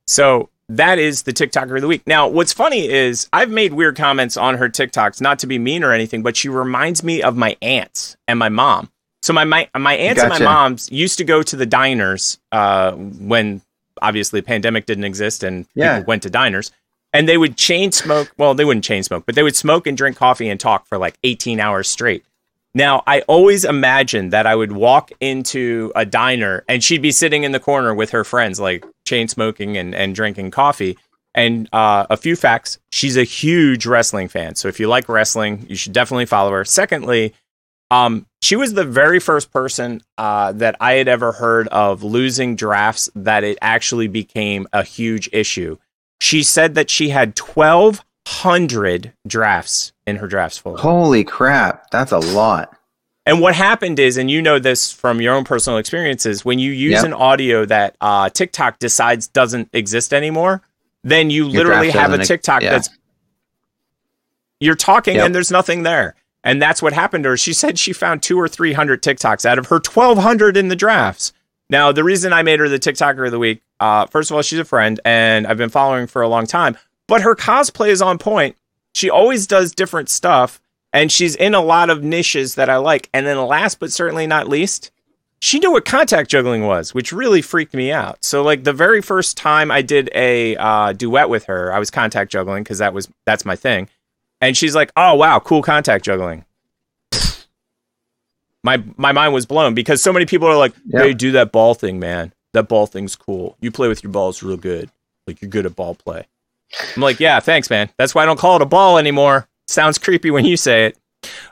So that is the TikToker of the week. Now, what's funny is I've made weird comments on her TikToks, not to be mean or anything, but she reminds me of my aunts and my mom. So my my, my aunts and my moms used to go to the diners uh, when obviously pandemic didn't exist and Yeah. people went to diners. And they would chain smoke. Well, they wouldn't chain smoke, but they would smoke and drink coffee and talk for like 18 hours straight. Now, I always imagined that I would walk into a diner and she'd be sitting in the corner with her friends, like chain smoking and, and drinking coffee. And uh, a few facts she's a huge wrestling fan. So if you like wrestling, you should definitely follow her. Secondly, um, she was the very first person uh, that I had ever heard of losing drafts that it actually became a huge issue. She said that she had 1,200 drafts in her drafts folder. Holy crap, that's a lot. And what happened is, and you know this from your own personal experiences, when you use Yep. an audio that uh, TikTok decides doesn't exist anymore, then you Your literally have a TikTok yeah. that's you're talking Yep. and there's nothing there. And that's what happened to her. She said she found two or three hundred TikToks out of her twelve hundred in the drafts. Now, the reason I made her the TikToker of the week, uh, first of all, she's a friend and I've been following for a long time, but her cosplay is on point. She always does different stuff and she's in a lot of niches that I like. And then last but certainly not least, she knew what contact juggling was, which really freaked me out. So like the very first time I did a uh, duet with her, I was contact juggling because that was that's my thing, and she's like, "Oh wow, cool contact juggling." My my mind was blown because so many people are like, Yeah. "Hey, do that ball thing, man. That ball thing's cool. You play with your balls real good. Like you're good at ball play." I'm like, "Yeah, thanks, man. That's why I don't call it a ball anymore. Sounds creepy when you say it."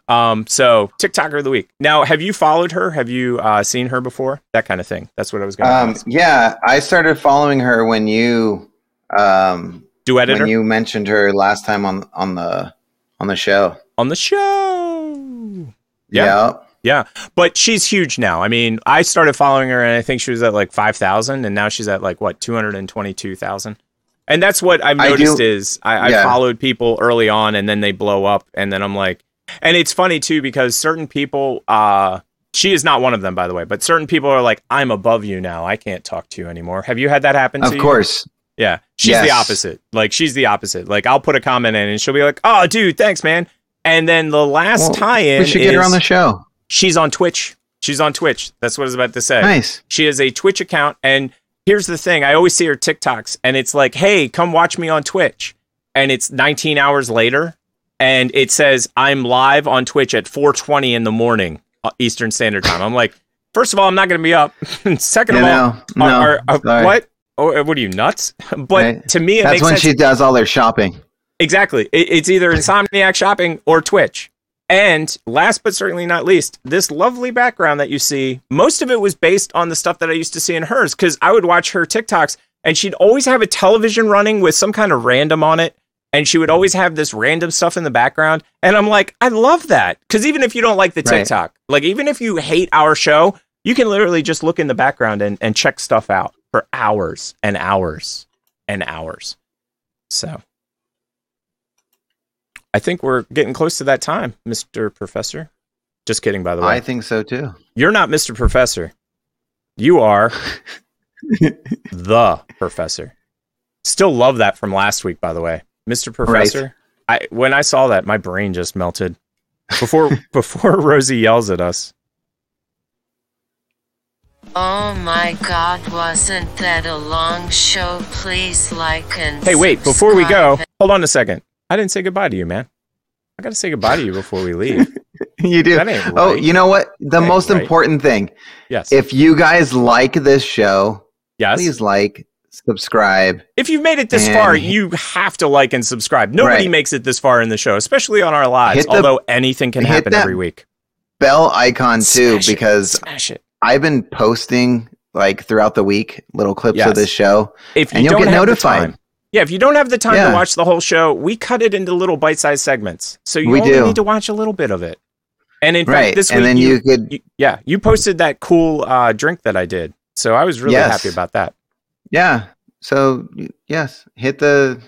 Um, so TikToker of the week. Now, have you followed her? Have you uh, seen her before? That kind of thing. That's what I was going to Um, ask. yeah, I started following her when you um, Duetted when her? you mentioned her last time on on the on the show. On the show. Yeah. Yeah, but she's huge now. I mean, I started following her, and I think she was at like five thousand, and now she's at like what two hundred and twenty-two thousand. And that's what I've noticed do- is I, I followed people early on, and then they blow up, and then I'm like, and it's funny too because certain people, uh, she is not one of them, by the way, but certain people are like, I'm above you now. I can't talk to you anymore. Have you had that happen? Of to you? Of course. Yeah, she's the opposite. Like she's the opposite. Like I'll put a comment in, and she'll be like, "Oh, dude, thanks, man." And then the last Well, tie-in we should get her on the show. She's on Twitch. She's on Twitch. That's what I was about to say. Nice. She has a Twitch account, and here's the thing: I always see her TikToks, and it's like, "Hey, come watch me on Twitch," and it's 19 hours later, and it says I'm live on Twitch at 4:20 in the morning uh, Eastern Standard Time. I'm like, first of all, I'm not going to be up. Second of all, no, are- are- are- what? Oh, what are you nuts? But Right. to me, it That's makes when sense. she does all their shopping. Exactly. It, it's either Insomniac Shopping or Twitch. And last but certainly not least, this lovely background that you see, most of it was based on the stuff that I used to see in hers because I would watch her TikToks and she'd always have a television running with some kind of random on it. And she would always have this random stuff in the background. And I'm like, I love that. Because even if you don't like the Right. TikTok, like even if you hate our show, you can literally just look in the background and, and check stuff out for hours and hours and hours. So I think we're getting close to that time, Mr. Professor. Just kidding, by the way. I think so too. You're not Mr. Professor. You are the Professor. Still love that from last week, by the way. Mr. Professor. I when I saw that, my brain just melted. Before before Rosie yells at us. Oh my god, wasn't that a long show? Please like and Hey, wait, before we go, hold on a second. I didn't say goodbye to you, man. I gotta say goodbye to you before we leave. You do. That ain't Oh, you know what? The That most right. important thing. Yes. If you guys like this show, Yes. please like, subscribe. If you've made it this And far, you have to like and subscribe. Nobody Right. makes it this far in the show, especially on our lives. The- although anything can happen every week. Bell icon too, Smash because. I've been posting like throughout the week little clips Yes. of this show, If you and you'll don't get notified. Yeah, if you don't have the time to watch the whole show, we cut it into little bite-sized segments. So you We only do. need to watch a little bit of it. And in Right, fact, this and week then you could- yeah, you posted that cool uh, drink that I did. So I was really Yes. happy about that. Yeah. So yes, hit the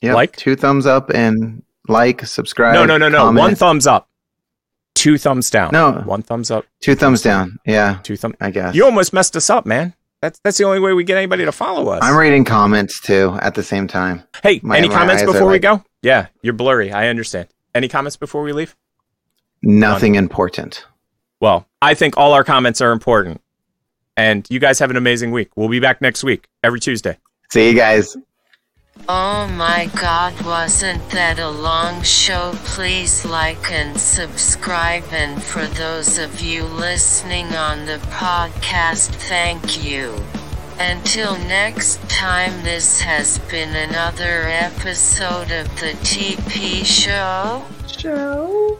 yep, Like? two thumbs up and like, subscribe. no, no, no, no. comment. One thumbs up. Two thumbs down. No. One thumbs up. Two thumbs down. Yeah, Two thumbs. I guess. You almost messed us up, man. That's that's the only way we get anybody to follow us. I'm reading comments too at the same time. Hey, My- any my comments before we like- go? Yeah, you're blurry. I understand. Any comments before we leave? Nothing important. Well, I think all our comments are important. And you guys have an amazing week. We'll be back next week, every Tuesday. See you guys. Oh my god, wasn't that a long show? Please like and subscribe. And for those of you listening on the podcast, thank you. Until next time, this has been another episode of the TP Show. Show.